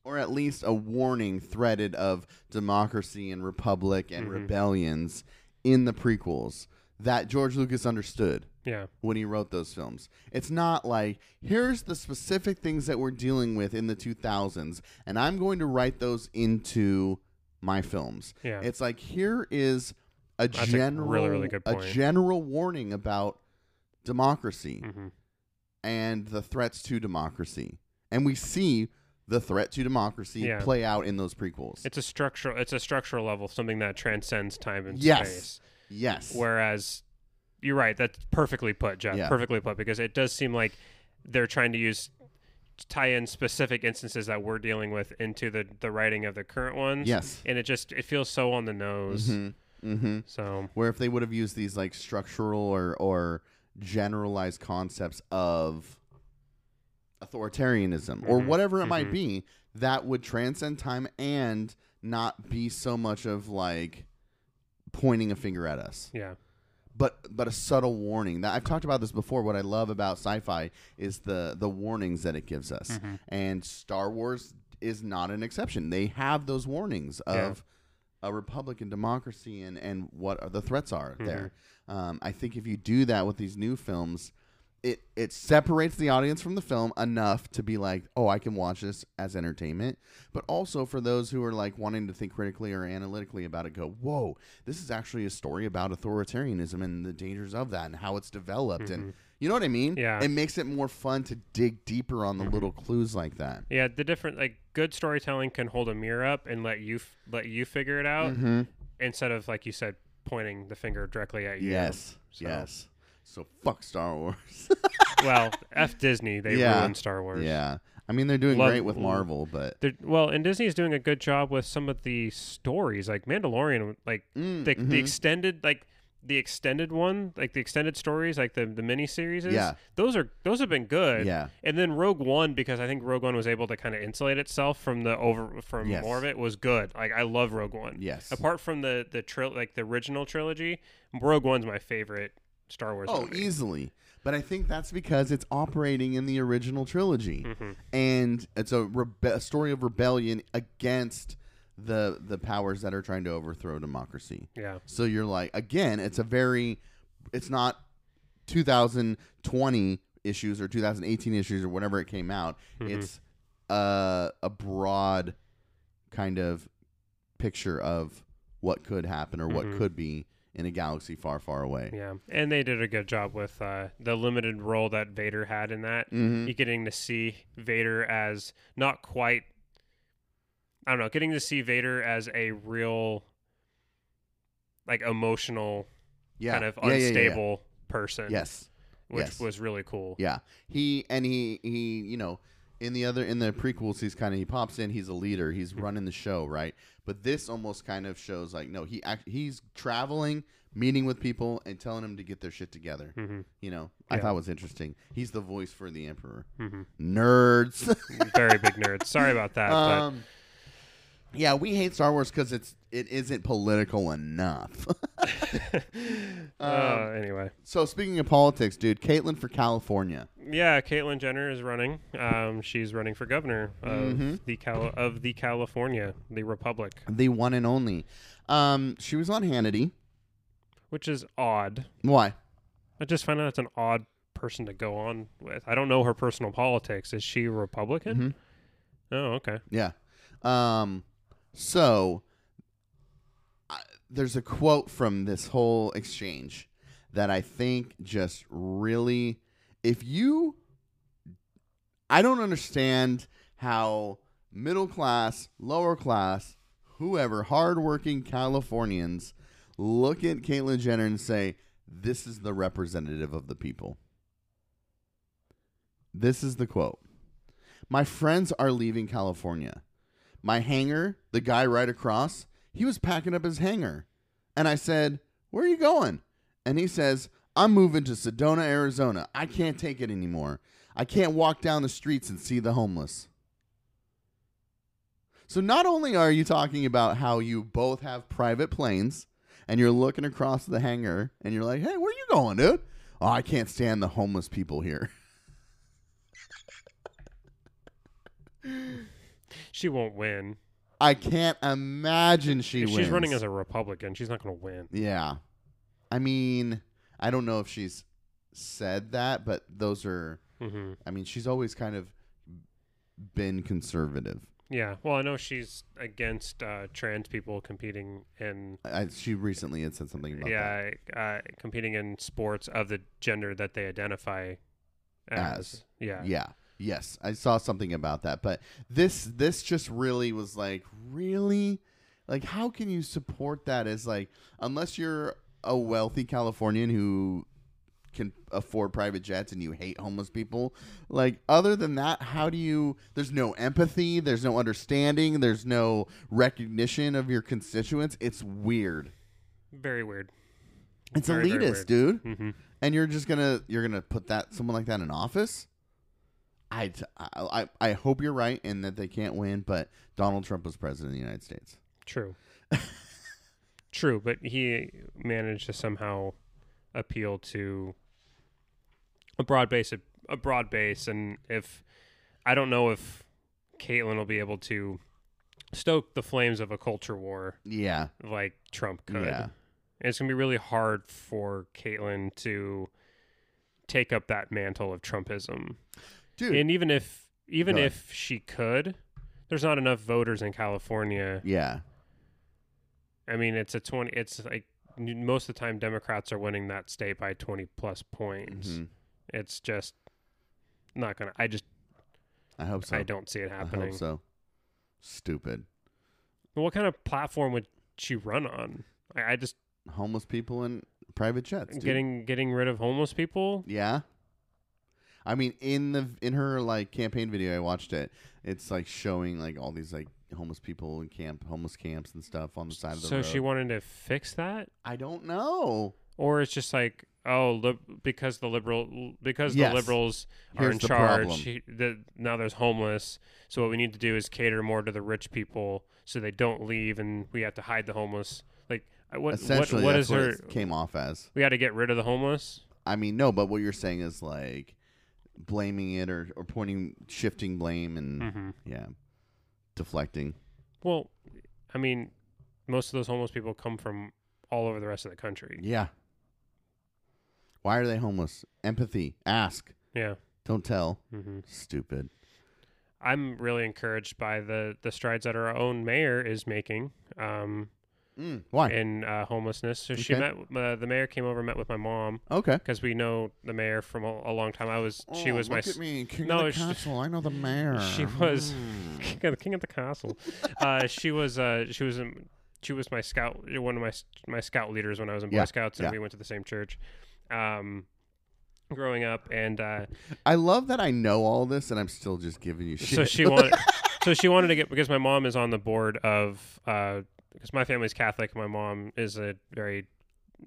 or at least a warning threaded of democracy and republic and Mhm. rebellions in the prequels that George Lucas understood Yeah, when he wrote those films. It's not like, here's the specific things that we're dealing with in the 2000s, and I'm going to write those into my films. yeah. It's like, here is a That's a general, really, really good a general warning about democracy hmm and the threats to democracy. And we see the threat to democracy Yeah. play out in those prequels. It's a structural. It's a structural level, something that transcends time and Yes. space. yes. Whereas you're right, that's perfectly put, Jeff. Yeah. Perfectly put, because it does seem like they're trying to use tie in specific instances that we're dealing with into the the writing of the current ones. yes. And it just it feels so on the nose. hmm hmm So where if they would have used these like structural or or generalized concepts of authoritarianism or Mhm, whatever it might mhm. be that would transcend time and not be so much of like pointing a finger at us yeah. but but a subtle warning that I've talked about this before what I love about sci-fi is the the warnings that it gives us Mhm. and Star Wars is not an exception they have those warnings Yeah. of a republic and democracy and and what are the threats are Mm-hmm. there um, I think if you do that with these new films it it separates the audience from the film enough to be like oh I can watch this as entertainment but also for those who are like wanting to think critically or analytically about it go whoa this is actually a story about authoritarianism and the dangers of that and how it's developed and you know what I mean Mm-hmm. Yeah. it makes it more fun to dig deeper on the little clues like that Yeah, the different like good storytelling can hold a mirror up and let you f- let you figure it out mm-hmm. instead of like you said pointing the finger directly at you. yes So- yes so fuck Star Wars Well, F Disney, they Yeah. ruined Star Wars. yeah I mean they're doing Love- great with Marvel but They're, well, and Disney's doing a good job with some of the stories, like Mandalorian, like Mm, the, mhm. the extended, like the extended one, like the extended stories, like the the mini series. Yeah. those are those have been good. yeah And then Rogue One, because I think Rogue One was able to kind of insulate itself from the over from Yes. more of it, was good. Like I love Rogue One. yes Apart from the the tril- like the original trilogy, Rogue One's my favorite Star Wars. Oh, movie. easily. But I think that's because it's operating in the original trilogy, Mhm. and it's a, rebe- a story of rebellion against the the powers that are trying to overthrow democracy. Yeah. So you're like, again, it's a very, it's not 2020 issues or 2018 issues or whatever it came out. Mhm. It's a a broad kind of picture of what could happen or what Mhm. could be in a galaxy far, far away. Yeah, and they did a good job with uh, the limited role that Vader had in that. Mhm. You getting to see Vader as not quite. I don't know, getting to see Vader as a real, like emotional Yeah. kind of Yeah, yeah, yeah, unstable person. Yes. which yes. was really cool. Yeah. He and he he you know in the other in the prequels he's kind of he pops in he's a leader he's running the show right? But this almost kind of shows like no he act, he's traveling meeting with people and telling them to get their shit together. Hmm you know I Yeah. thought was interesting. He's the voice for the emperor. Hmm nerds. Very big nerds. Sorry about that. but um yeah we hate Star Wars because it's it isn't political enough uh, um, anyway, so speaking of politics dude Caitlyn for California yeah, Caitlyn Jenner is running. Um, she's running for governor of Mhm. the Cal- of the California, the Republic, the one and only um she was on Hannity which is odd. why I just find out it's an odd person to go on with. I don't know her personal politics. Is she a Republican? Mhm. Oh, okay. Yeah. Um. So there's a quote from this whole exchange that I think just really, if you, I don't understand how middle class, lower class, whoever, hardworking Californians look at Caitlyn Jenner and say, "This is the representative of the people." This is the quote. My friends are leaving California. My hangar, the guy right across, he was packing up his hangar. And I said, Where are you going? And he says, I'm moving to Sedona, Arizona. I can't take it anymore. I can't walk down the streets and see the homeless. So not only are you talking about how you both have private planes and you're looking across the hangar and you're like, hey, where you going, dude? Oh, I can't stand the homeless people here. She won't win. I can't imagine she If wins. she's running as a Republican, she's not going to win. Yeah. I mean, I don't know if she's said that, but those are hmm I mean, she's always kind of been conservative. Yeah. Well, I know she's against uh, trans people competing in I, she recently had said something about that. yeah uh, competing in sports of the gender that they identify as. As. Yeah. Yeah. Yes, I saw something about that, but this this just really was like, really? Like how can you support that as like unless you're a wealthy Californian who can afford private jets and you hate homeless people, like other than that, how do you there's no empathy, there's no understanding, there's no recognition of your constituents. It's weird. Very weird. It's Very, very elitist, weird. dude. hmm and you're just gonna you're gonna put that someone like that in office I, I I- hope you're right and that they can't win but donald trump was president of the united states True. True, but he managed to somehow appeal to a broad base, a broad base, and if I don't know if Caitlyn will be able to stoke the flames of a culture war yeah like Trump could. yeah And it's gonna be really hard for Caitlyn to take up that mantle of Trumpism. Dude And even if even Go ahead. if she could, there's not enough voters in California yeah I mean, it's a 20, it's like most of the time Democrats are winning that state by 20 plus points. Mhm. It's just not going to, I just, i hope so I don't see it I happening. hope so stupid What kind of platform would she run on? I, I just, homeless people and private jets dude. getting, getting rid of homeless people. yeah i mean in the in her like campaign video i watched it it's like showing like all these like homeless people in camp homeless camps and stuff on the side of the road. So road she wanted to fix that? i don't know Or it's just like, oh, lib- because the liberal, because Yes. the liberals are Here's in the charge, problem. the, now there's homeless. So what we need to do is cater more to the rich people so they don't leave and we have to hide the homeless. Like, uh, what, what, essentially what that's is what her, it came off as we got to get rid of the homeless? I mean, no, but what you're saying is like blaming it or, or pointing, shifting blame and Mm-hmm. yeah, deflecting. Well, I mean, most of those homeless people come from all over the rest of the country. Yeah. Why are they homeless? Empathy. Ask. Yeah. Don't tell. Mm-hmm. Stupid. I'm really encouraged by the the strides that our own mayor is making um, Mm, why? in uh, homelessness. So she Okay. met uh, the mayor came over and met with my mom Okay. because we know the mayor from a, a long time. I was she was my s- Oh, me, king No, of the castle. I know the mayor. she was- Mm. king of the, king of the castle. uh, she was uh, she was um, she was my scout, one of my s- my scout leaders when I was in Boy Yeah, Scouts, and yeah. we went to the same church. Um, growing up, and uh, I love that I know all this and I'm still just giving you shit. so she wanted, so she wanted to get because my mom is on the board of uh, because my family's Catholic. My mom is a very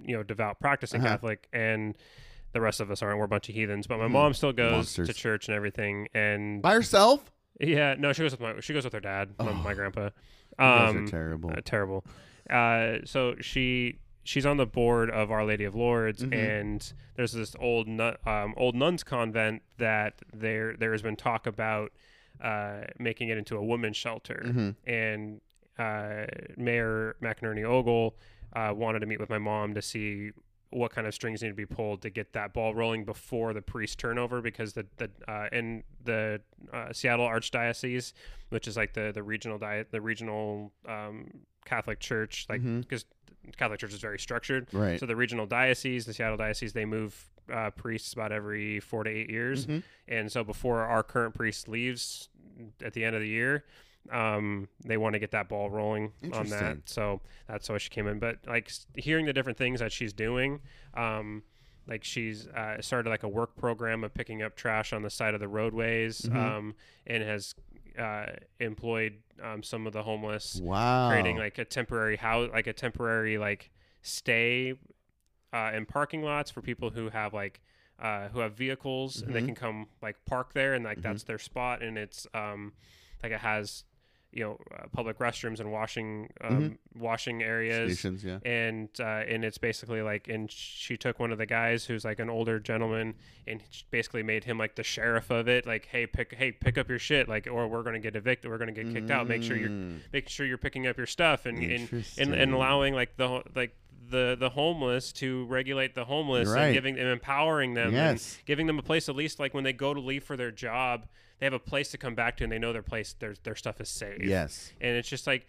you know devout practicing Uh-huh. Catholic, and the rest of us aren't. We're a bunch of heathens, but my Mhm. mom still goes Monsters. to church and everything. And by herself. yeah, no, she goes with my she goes with her dad, my, Oh. my grandpa. You guys Um, are terrible. uh, terrible. Uh, so she she's on the board of Our Lady of Lourdes, Mhm. and there's this old nun, um, old nuns convent that there there has been talk about uh, making it into a women's shelter, Mhm. and uh, Mayor McEnerny Ogle uh, wanted to meet with my mom to see what kind of strings need to be pulled to get that ball rolling before the priest turnover because the the uh, in the uh, Seattle Archdiocese, which is like the the regional diet the regional um, Catholic Church, like because Catholic Church is very structured. Right. So the regional diocese, the Seattle diocese, they move uh, priests about every four to eight years, Mhm. and so before our current priest leaves at the end of the year. Um, they want to get that ball rolling on that, so that's why she came in. But like hearing the different things that she's doing, um, like she's uh, started like a work program of picking up trash on the side of the roadways, Mhm. um, and has uh, employed um, some of the homeless, Wow. creating like a temporary house, like a temporary like stay uh, in parking lots for people who have like uh, who have vehicles and they Mhm. can come like park there and like Mhm. that's their spot and it's um like it has you know uh, public restrooms and washing um, washing areas Stations, yeah. and uh, and it's basically like and she took one of the guys who's like an older gentleman and basically made him like the sheriff of it like hey pick hey pick up your shit like or we're gonna get evicted we're gonna get kicked out make sure you're Mm. making sure you're picking up your stuff and and, and, and allowing like the like the the homeless to regulate the homeless Right. and giving them empowering them Yes. and giving them a place at least like when they go to leave for their job they have a place to come back to and they know their place their their stuff is safe Yes. and it's just like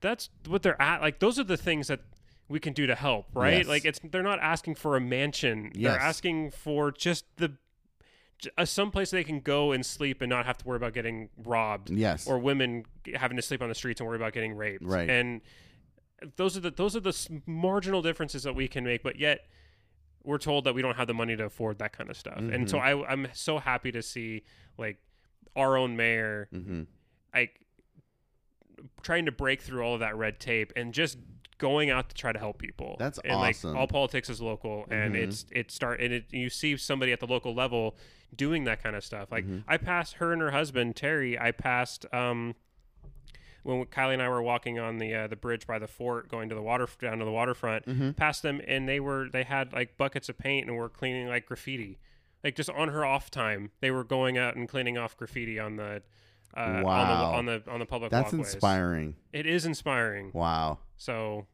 that's what they're at like those are the things that we can do to help right Yes. like it's they're not asking for a mansion Yes. they're asking for just the uh, some place they can go and sleep and not have to worry about getting robbed Yes. or women having to sleep on the streets and worry about getting raped Right. and those are the those are the marginal differences that we can make but yet we're told that we don't have the money to afford that kind of stuff and so Mm-hmm. I, i'm so happy to see like our own mayor hmm like trying to break through all of that red tape and just going out to try to help people. That's and awesome. like all politics is local and Mhm. it's it start and it you see somebody at the local level doing that kind of stuff. Like Mm-hmm. I passed her and her husband Terry. I passed um when Kylie and I were walking on the uh, the bridge by the fort, going to the water down to the waterfront, Mm-hmm. past them, and they were they had like buckets of paint and were cleaning like graffiti, like just on her off time, they were going out and cleaning off graffiti on the uh, Wow. on the on the on the public That's walkways. inspiring. It is inspiring. Wow. So,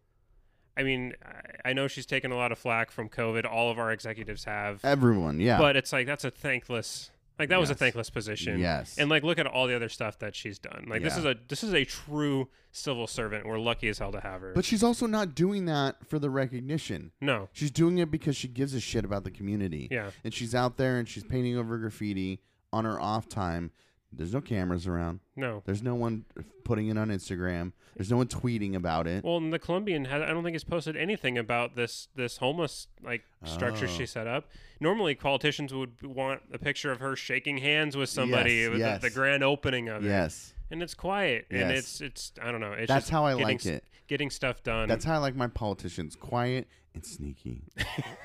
I mean, I, I know she's taken a lot of flack from COVID. All of our executives have, Everyone, yeah. but it's like that's a thankless. Like that was a thankless position. Yes. And like look at all the other stuff that she's done. Like this is a this is a true civil servant. We're lucky as hell to have her. but she's also not doing that for the recognition. no. She's doing it because she gives a shit about the community. Yeah. And she's out there and she's painting over graffiti on her off time. There's no cameras around. No. There's no one putting it on Instagram. There's no one tweeting about it. Well, and the Columbian has, I don't think has posted anything about this this homeless like structure Oh. she set up. Normally, politicians would want a picture of her shaking hands with somebody Yes, with yes. the, the grand opening of it. yes. and it's quiet and it's it's I don't know. It's That's just how I getting, like it. Getting stuff done. That's how I like my politicians. Quiet and sneaky.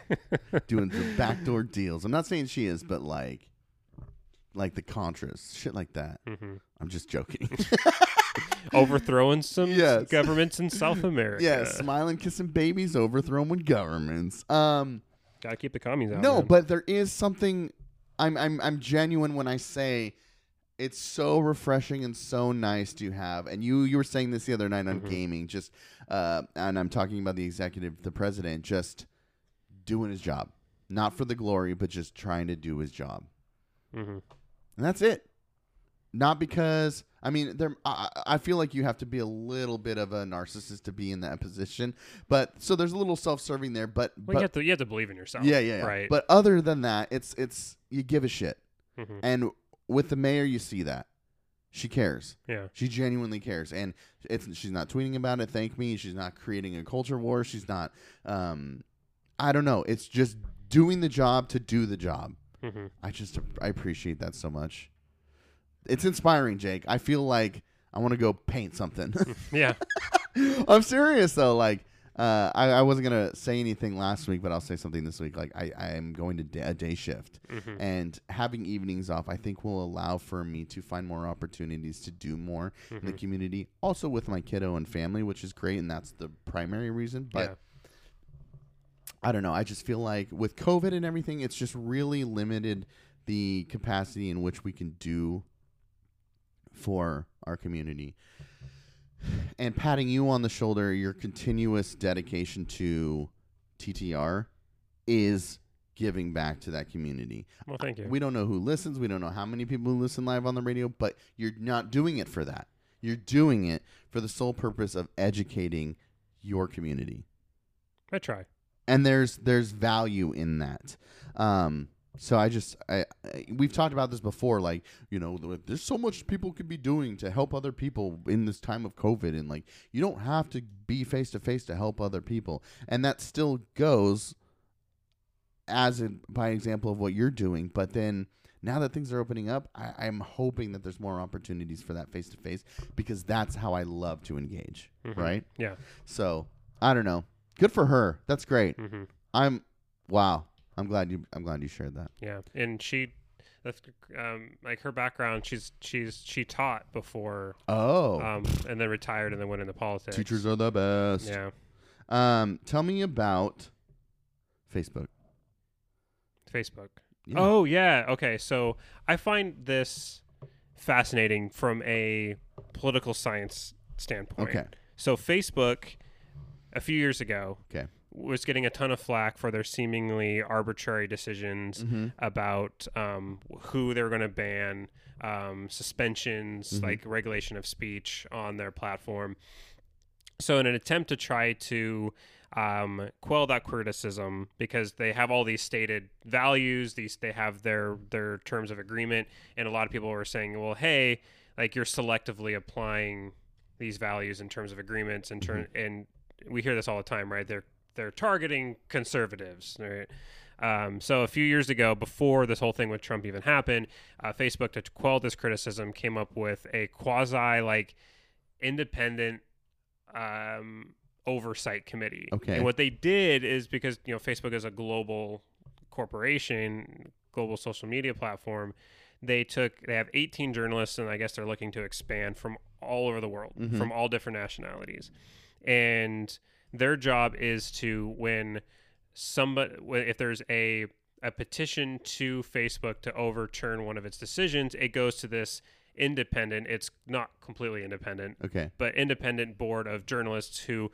Doing the backdoor deals. I'm not saying she is, but like like the Contras. Shit like that. Mhm. I'm just joking. overthrowing some Yes. governments in South America. yeah, smiling, kissing babies, overthrowing governments. Um gotta keep the commies out. No, man. but there is something. I'm I'm I'm genuine when I say it's so refreshing and so nice to have. And you you were saying this the other night on Mhm. gaming, just uh, and I'm talking about the executive, the president, just doing his job, not for the glory, but just trying to do his job, Mhm. And that's it. Not because I mean, there. I, I feel like you have to be a little bit of a narcissist to be in that position, but so there's a little self-serving there. But, Well, but you have to you have to believe in yourself. yeah, yeah, yeah. Right. But other than that, it's it's you give a shit. Mhm. And with the mayor, you see that She cares. Yeah. She genuinely cares, and it's she's not tweeting about it. Thank me. She's not creating a culture war. She's not. Um, I don't know. It's just doing the job to do the job. Hmm I just I appreciate that so much. It's inspiring, Jake. I feel like I want to go paint something. Yeah. I'm serious though. Like, uh, I, I wasn't gonna say anything last week, but I'll say something this week. Like, I, I am going to da- a day shift, Mhm. and having evenings off, I think will allow for me to find more opportunities to do more in the Mhm. community. Also with my kiddo and family, which is great, and that's the primary reason. But yeah. I don't know. I just feel like with COVID and everything, it's just really limited the capacity in which we can do for our community. And patting you on the shoulder, your continuous dedication to TTR is giving back to that community. Well, thank you. We don't know who listens. We don't know how many people listen live on the radio, but you're not doing it for that. You're doing it for the sole purpose of educating your community I try. And there's there's value in that. Um, so I just I, I we've talked about this before. Like you know, there's so much people could be doing to help other people in this time of COVID, and like you don't have to be face to face to help other people, and that still goes as a, by example of what you're doing. But then now that things are opening up, I, I'm hoping that there's more opportunities for that face to face because that's how I love to engage. Mhm. Right. Yeah. So I don't know. Good for her. That's great. hmm I'm wow. I'm glad you. I'm glad you shared that. Yeah. And she, that's um, like her background. She's she's she taught before, Oh, um, and then retired and then went into politics. teachers are the best. Yeah. Um, tell me about Facebook. Facebook. Yeah. Oh yeah. Okay. So I find this fascinating from a political science standpoint. Okay. So Facebook, a few years ago, Okay. was getting a ton of flack for their seemingly arbitrary decisions Mm-hmm. about um, who they were going to ban, um, suspensions, Mhm. like regulation of speech on their platform. So, in an attempt to try to um, quell that criticism, because they have all these stated values, these they have their their terms of agreement, and a lot of people were saying, "Well, hey, like you're selectively applying these values in terms of agreements, and turn and we hear this all the time, right? They're they're targeting conservatives, right? Um, so a few years ago, before this whole thing with Trump even happened, uh, Facebook to quell this criticism came up with a quasi like independent um, oversight committee. Okay. And what they did is because you know Facebook is a global corporation, global social media platform. They took they have 18 journalists, and I guess they're looking to expand from all over the world, Mhm. from all different nationalities, and their job is to when somebody if there's a a petition to Facebook to overturn one of its decisions, it goes to this independent. It's not completely independent, Okay. but independent board of journalists who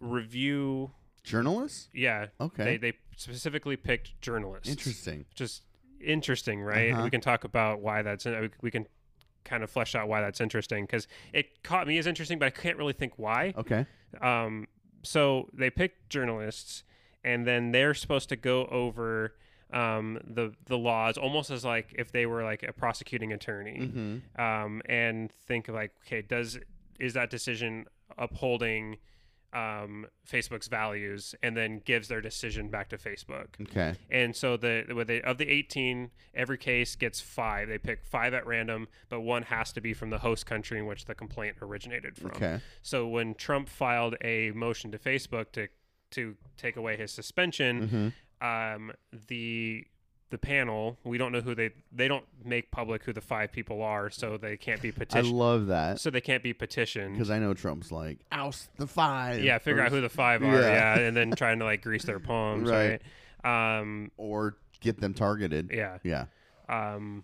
review. Journalists. Yeah, Okay. they they specifically picked journalists. Interesting. Just interesting, right? Uh-huh. We can talk about why that's. We we can kind of flesh out why that's interesting because it caught me as interesting, but I can't really think why. Okay. Um, so they picked journalists, and then they're supposed to go over um, the the laws almost as like if they were like a prosecuting attorney, Mm-hmm. um, and think of like, okay, does is that decision upholding um, Facebook's values, and then gives their decision back to Facebook. Okay. And so the with the, of the 18, every case gets five. They pick five at random, but one has to be from the host country in which the complaint originated from. Okay. So when Trump filed a motion to Facebook to to take away his suspension, Mm-hmm. um, the the panel we don't know who they they don't make public who the five people are, so they can't be petitioned. I love that so they can't be petitioned. because I know Trump's like oust the five. Yeah, figure or, out who the five are. Yeah. Yeah, and then trying to like grease their palms. Right. Right. Um. or get them targeted. Yeah. Yeah. um,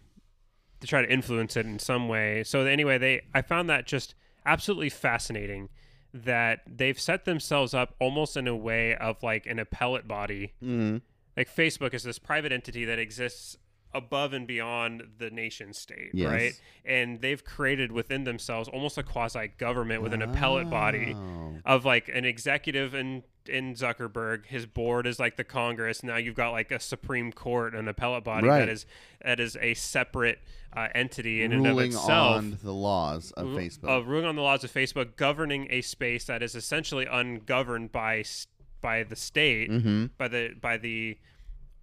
to try to influence it in some way. So anyway, they I found that just absolutely fascinating that they've set themselves up almost in a way of like an appellate body. Mm-hmm. Like Facebook is this private entity that exists above and beyond the nation state, Yes. right? And they've created within themselves almost a quasi government with an appellate body Oh. of like an executive in in Zuckerberg. His board is like the Congress. Now you've got like a Supreme Court, an appellate body Right. that is that is a separate uh, entity in and of ruling itself. on the laws of Facebook. uh, ruling on the laws of Facebook, governing a space that is essentially ungoverned by s- by the state, mm-hmm. by the by the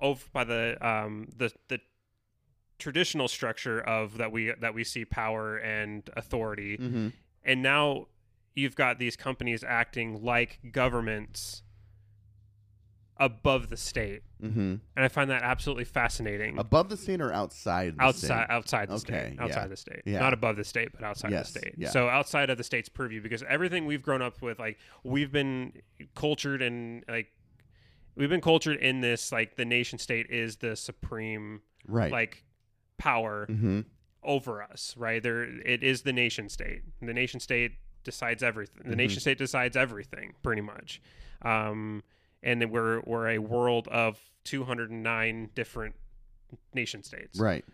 ov- by the um the the traditional structure of that we that we see power and authority, Mm-hmm. and now you've got these companies acting like governments above the state, Mm-hmm. and I find that absolutely fascinating. Above the state or outside the outside state? outside the Okay, state yeah. outside the state Yeah. not above the state but outside Yes, the state yeah. so outside of the state's purview because everything we've grown up with like we've been cultured and like we've been cultured in this like the nation state is the supreme Right. like power mm-hmm. over us right there it is the nation state the nation state decides everything the Mhm. nation state decides everything pretty much um and then we're we're a world of 209 different nation states Right.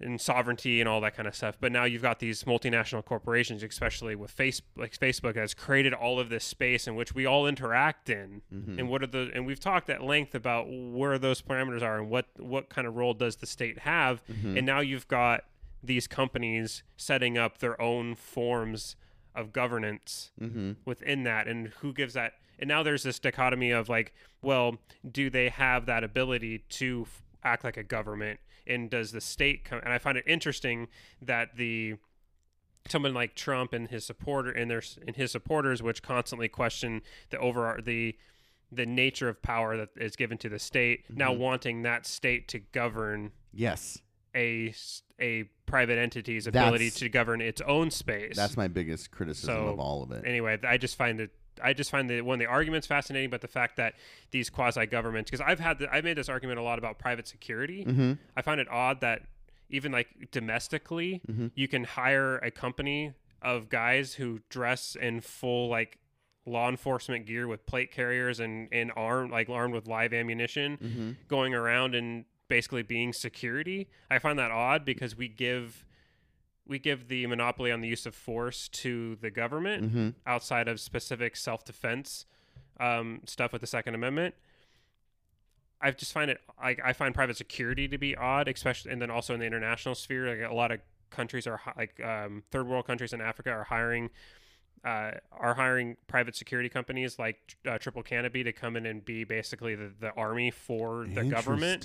and sovereignty and all that kind of stuff. But now you've got these multinational corporations, especially with face like Facebook, has created all of this space in which we all interact in. Mhm. And what are the and we've talked at length about where those parameters are and what what kind of role does the state have. Mhm. And now you've got these companies setting up their own forms of governance Mm-hmm. within that and who gives that and now there's this dichotomy of like well do they have that ability to f- act like a government and does the state come and i find it interesting that the someone like trump and his supporter and their and his supporters which constantly question the over the the nature of power that is given to the state now Mhm. wanting that state to govern Yes. A a private entity's ability That's- to govern its own space That's my biggest criticism So, of all of it. anyway, I just find it. I just find the one of the arguments fascinating, but the fact that these quasi governments, because I've had, the, I've made this argument a lot about private security. mm-hmm. I find it odd that even like domestically, Mhm. you can hire a company of guys who dress in full like law enforcement gear with plate carriers and and armed like armed with live ammunition, Mm-hmm. going around and basically being security. I find that odd because we give we give the monopoly on the use of force to the government Mm-hmm. outside of specific self defense um, stuff with the Second Amendment. I just find it like I find private security to be odd, especially and then also in the international sphere. Like a lot of countries are like um, third world countries in Africa are hiring uh, are hiring private security companies like uh, Triple Canopy to come in and be basically the, the army for the government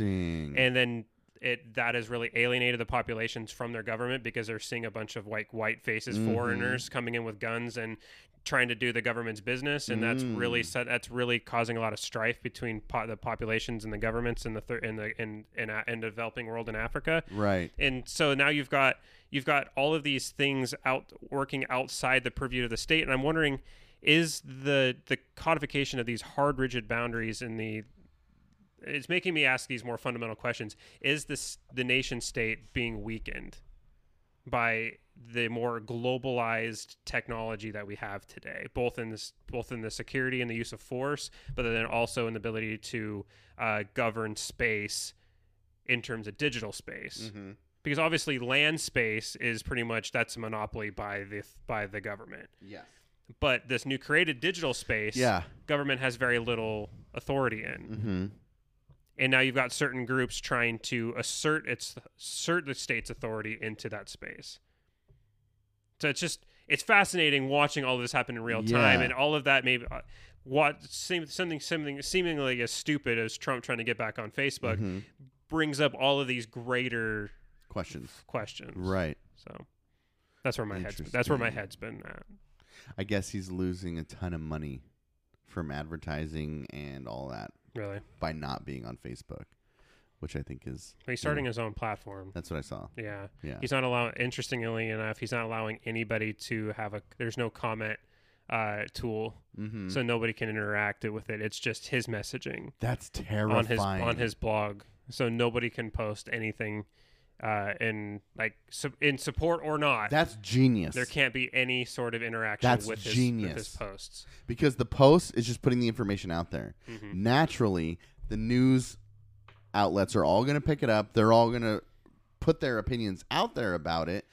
and then it that has really alienated the populations from their government because they're seeing a bunch of like white faces Mhm. foreigners coming in with guns and trying to do the government's business and that's really Mm. set that's really causing a lot of strife between po- the populations and the governments in the thir- in the in in, a- in the developing world in Africa right. and so now you've got you've got all of these things out working outside the purview of the state and i'm wondering is the the codification of these hard rigid boundaries in the it's making me ask these more fundamental questions is this the nation state being weakened by the more globalized technology that we have today both in this both in the security and the use of force but then also in the ability to uh, govern space in terms of digital space Mm-hmm. because obviously land space is pretty much that's a monopoly by the by the government Yes. but this new created digital space Yeah. government has very little authority in Mm-hmm. And now you've got certain groups trying to assert its assert the state's authority into that space so it's just it's fascinating watching all of this happen in real time and all of that maybe uh, what seem, something something seemingly as stupid as Trump trying to get back on Facebook Mhm. brings up all of these greater Questions. questions Right. so that's where my head's been. that's where my head's been at. I guess he's losing a ton of money from advertising and all that Really, by not being on Facebook, which I think is he's starting his own platform. that's what I saw. Yeah, Yeah. he's not allowing. Interestingly enough, he's not allowing anybody to have a. There's no comment uh, tool, Mm-hmm. so nobody can interact with it. It's just his messaging that's terrible on his on his blog, so nobody can post anything uh, in like su- in support or not. That's genius. there can't be any sort of interaction That's with his, with genius. his posts. because the post is just putting the information out there. Mhm. Naturally, the news outlets are all going to pick it up. They're all going to put their opinions out there about it.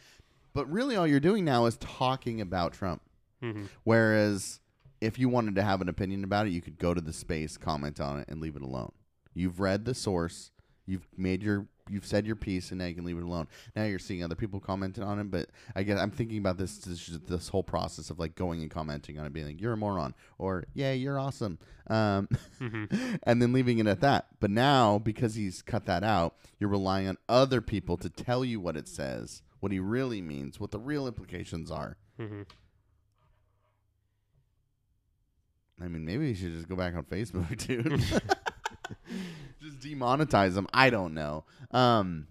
But really, all you're doing now is talking about Trump. Mhm. Whereas if you wanted to have an opinion about it, you could go to the space, comment on it, and leave it alone. You've read the source, you've made your, you've said your piece, and now you can leave it alone. Now you're seeing other people commenting on it, but I guess I'm thinking about this this, this whole process of like going and commenting on it, being like you're a moron or yeah you're awesome, um, and then leaving it at that. But now because he's cut that out, you're relying on other people to tell you what it says, what he really means, what the real implications are. Mhm. I mean, maybe you should just go back on Facebook, dude. just demonetize them. I don't know. Um,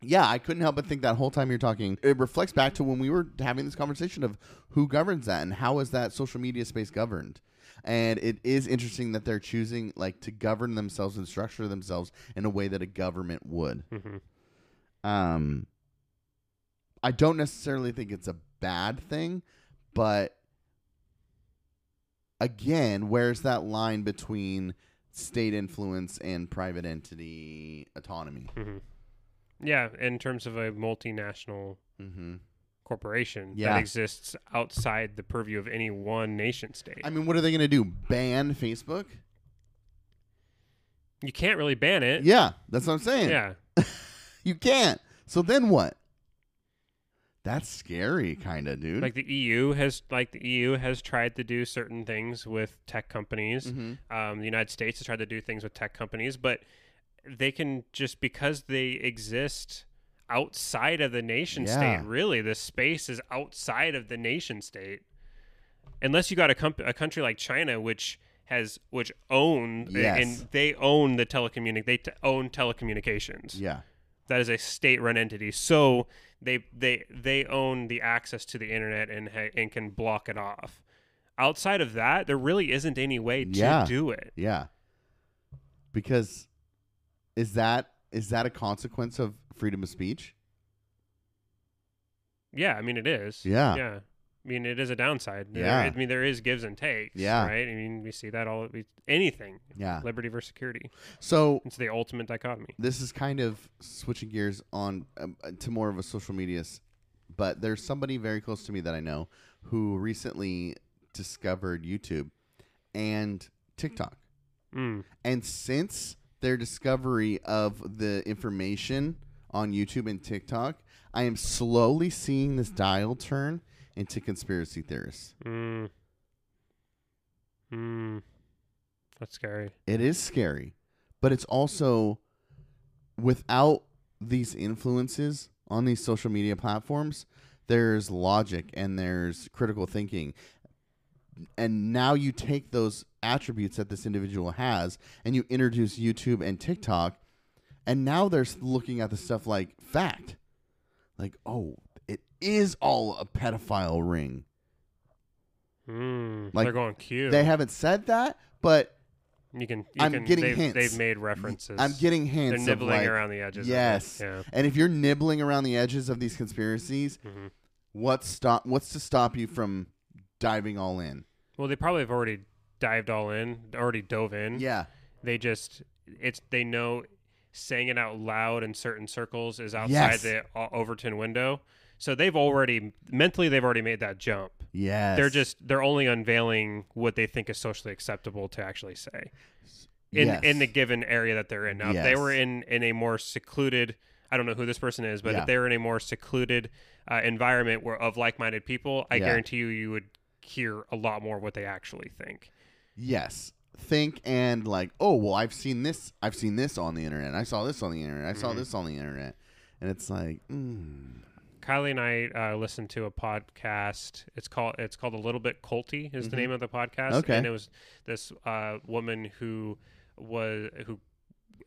yeah, I couldn't help but think that whole time you're talking, it reflects back to when we were having this conversation of who governs that and how is that social media space governed. And it is interesting that they're choosing like to govern themselves and structure themselves in a way that a government would. Mhm. Um, I don't necessarily think it's a bad thing, but again, where's that line between state influence and private entity autonomy? Mhm. Yeah, in terms of a multinational Mm-hmm. corporation Yeah. that exists outside the purview of any one nation state. I mean, what are they going to do? Ban Facebook? you can't really ban it. Yeah, that's what I'm saying. Yeah. You can't. So then what? That's scary, kind of, dude. Like the EU has like the EU has tried to do certain things with tech companies. Mhm. Um, the United States has tried to do things with tech companies, but they can just because they exist outside of the nation Yeah. state. Really, the space is outside of the nation state. Unless you got a, comp- a country like China, which has which own Yes. and they own the telecommunic they t- own telecommunications. yeah. that is a state-run entity. So they they they own the access to the internet and ha- and can block it off. Outside of that, there really isn't any way to Yeah. do it. Yeah. Because is that is that a consequence of freedom of speech? Yeah, I mean it is. Yeah. yeah. I mean it is a downside. There- Yeah. I mean there is gives and takes. Yeah. right. I mean we see that all we, anything Yeah. liberty versus security. So It's the ultimate dichotomy. this is kind of switching gears on um, uh, to more of a social media, but there's somebody very close to me that I know who recently discovered YouTube and TikTok. Mm. And since their discovery of the information on YouTube and TikTok, I am slowly seeing this dial turn into conspiracy theorists. Mm. Mm. That's scary. It is scary, but it's also without these influences on these social media platforms, there's logic and there's critical thinking. And now you take those attributes that this individual has and you introduce YouTube and TikTok, and now they're looking at the stuff like fact. Like, oh, is all a pedophile ring. Mm. Like, They're going cute. They haven't said that, but You can. You I'm can, getting they've, hints. They've made references. I'm getting hints. They're nibbling like, around the edges. Yes. Of it. And if you're nibbling around the edges of these conspiracies, Yeah. hmm what's stop what's to stop you from diving all in? Well, they probably have already dived all in, already dove in. Yeah. They just it's they know saying it out loud in certain circles is outside Yes. the Overton window. So they've already mentally they've already made that jump. Yes. They're just they're only unveiling what they think is socially acceptable to actually say. in Yes. in the given area that they're in. Now, if they were in in a more secluded, I don't know who this person is, but Yeah. if they were in a more secluded uh, environment where of like minded people, I Yeah. guarantee you, you would hear a lot more of what they actually think. Yes. Think and like, oh well I've seen this I've seen this on the internet. I saw this on the internet. I Mm-hmm. saw this on the internet. And it's like, mm, Kylie and I uh, listened to a podcast. It's called it's called a little bit culty is the name of the podcast. Mm-hmm. Okay. and it was this uh, woman who was who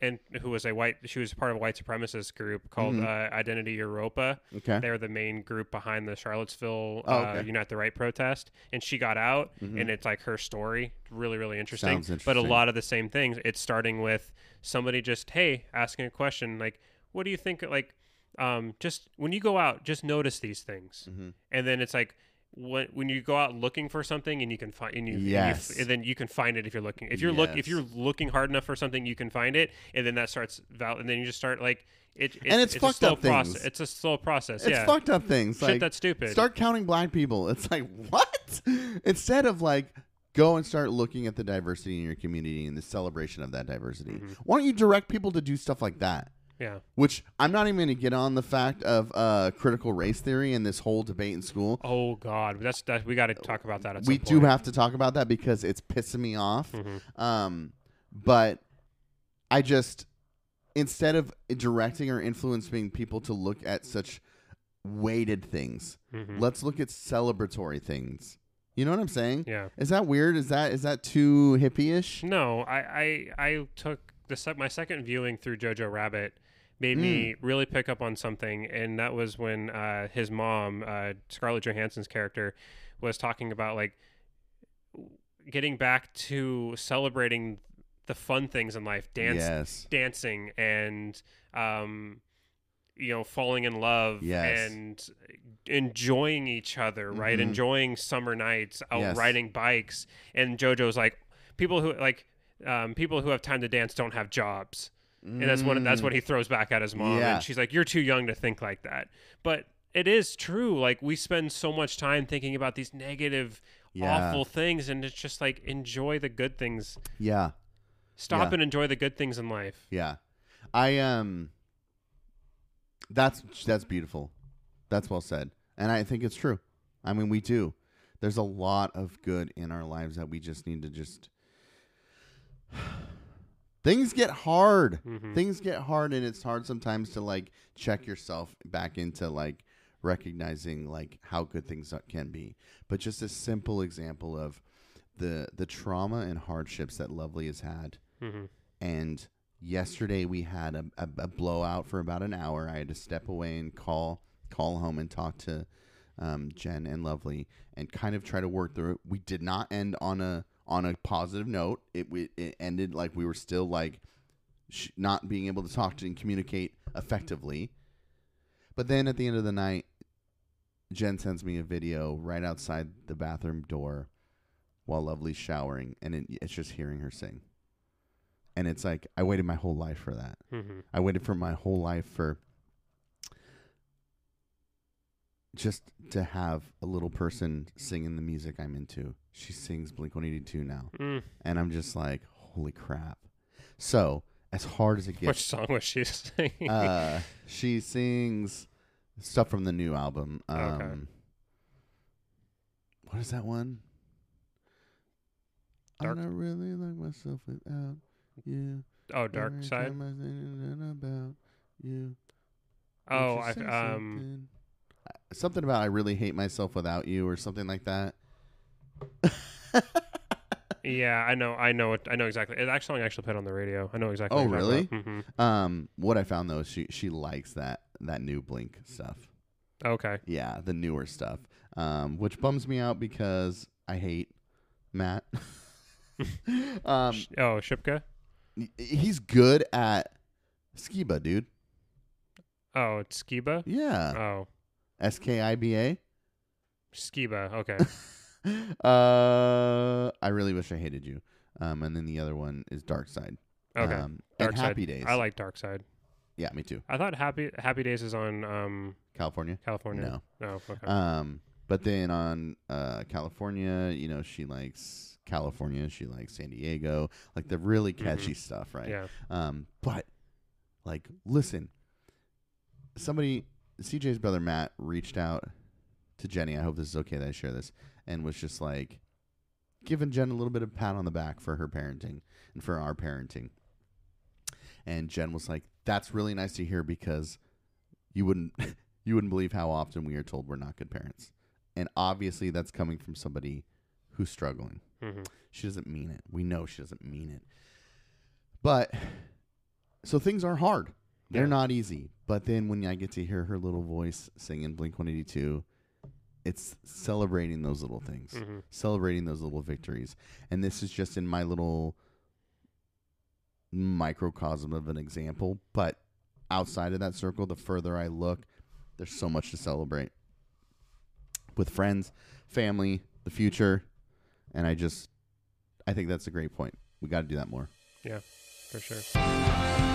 and who was a white. She was part of a white supremacist group called Mhm. uh, Identity Europa. okay. They're the main group behind the Charlottesville Oh, uh, okay. Mm-hmm. Unite the Right protest, and she got out, and it's like her story, really, really interesting. Sounds But a lot of the same things. It's starting with somebody just, hey, asking a question like, "What do you think?" Like, um, just when you go out, just notice these things, Mhm. and then it's like when when you go out looking for something and you can find and you, and you- Yes. and then you can find it if you're looking if you're look if you're looking hard enough for something you can find it and then that starts val and then you just start like it, it And it's a fucked slow up process things. it's a slow process It's yeah fucked up things. shit like, that's stupid Start counting black people. It's like what? Instead of like go and start looking at the diversity in your community and the celebration of that diversity. Mm-hmm. Why don't you direct people to do stuff like that? Yeah Which I'm not even going to get on the fact of uh, critical race theory and this whole debate in school. oh god that's that we got to talk about that at we do have to talk about that because it's pissing me off. Mhm. Um, but I just instead of directing or influencing people to look at such weighted things, Mhm. let's look at celebratory things. You know what I'm saying? yeah Is that weird? Is that is that too hippie-ish? No, I, I, I took the my second viewing through Jojo Rabbit made me Hmm. really pick up on something, and that was when uh, his mom, uh, Scarlett Johansson's character, was talking about like getting back to celebrating the fun things in life, dance, Yes. dancing, and um, you know, falling in love, Yes. and enjoying each other, right? Mhm. Enjoying summer nights, out Yes. riding bikes, and JoJo's like people who like um, people who have time to dance don't have jobs, and that's what that's what he throws back at his mom, Mm. Yeah. and she's like, "You're too young to think like that," but. It is true. Like we spend so much time thinking about these negative, Yeah. awful things, and it's just like enjoy the good things. Yeah. Stop Yeah. and enjoy the good things in life. Yeah. I um that's that's beautiful. That's well said. And I think it's true. I mean, we do. There's a lot of good in our lives that we just need to just Things get hard. Mhm. Things get hard and it's hard sometimes to like check yourself back into like recognizing like how good things can be. But just a simple example of the the trauma and hardships that Lovely has had hmm and yesterday we had a, a, a blowout for about an hour. I had to step away and call call home and talk to um, Jen and Lovely and kind of try to work through it. We did not end on a on a positive note. It we, it ended like we were still like sh- not being able to talk to and communicate effectively. But then at the end of the night, Jen sends me a video right outside the bathroom door while Lovely's showering, and it, it's just hearing her sing and it's like I waited my whole life for that. hmm I waited for my whole life for just to have a little person singing the music I'm into. She sings Blink 182 now, Mm. and I'm just like, holy crap. So, as hard as it gets. Which song was she singing? uh, she sings stuff from the new album. Um, Okay. What is that one? Dark- I don't really like myself without you. oh, Dark Every Side. time I think about you. Oh, I um. Something? About I really hate myself without you, or something like that. Yeah, I know. I know. It, I know exactly. It actually I actually played on the radio. I know exactly. Oh, what about. Mhm. um, what I found though is she she likes that that new Blink stuff. Okay. Yeah, the newer stuff. Um, which bums me out because I hate Matt. um, oh, Shipka. he's good at Skiba, dude. Oh, it's Skiba. Yeah, Oh, S K I B A. Skiba. Okay. Uh, I really wish I hated you. Um, and then the other one is Dark Side. Okay. Um, Dark and Side. Happy Days. I like Dark Side. Yeah, me too. I thought Happy Happy Days is on um California. California. No. No. Okay. Um, but then on uh California, you know, she likes California. She likes San Diego, like the really catchy stuff, right? Mm-hmm. Yeah. Um, but like, listen, somebody, CJ's brother Matt reached out to Jenny. I hope this is okay that I share this, and was just like giving Jen a little bit of pat on the back for her parenting and for our parenting. And Jen was like, "That's really nice to hear because you wouldn't you wouldn't believe how often we are told we're not good parents." And obviously, that's coming from somebody who's struggling. hmm She doesn't mean it. We know she doesn't mean it. But so things are hard. They're Yeah. not easy. But then when I get to hear her little voice singing Blink 182, it's celebrating those little things, hmm celebrating those little victories. And this is just in my little microcosm of an example. But outside of that circle, the further I look, there's so much to celebrate. with friends, family, the future, and I just I think that's a great point. We got to do that more. Yeah, for sure.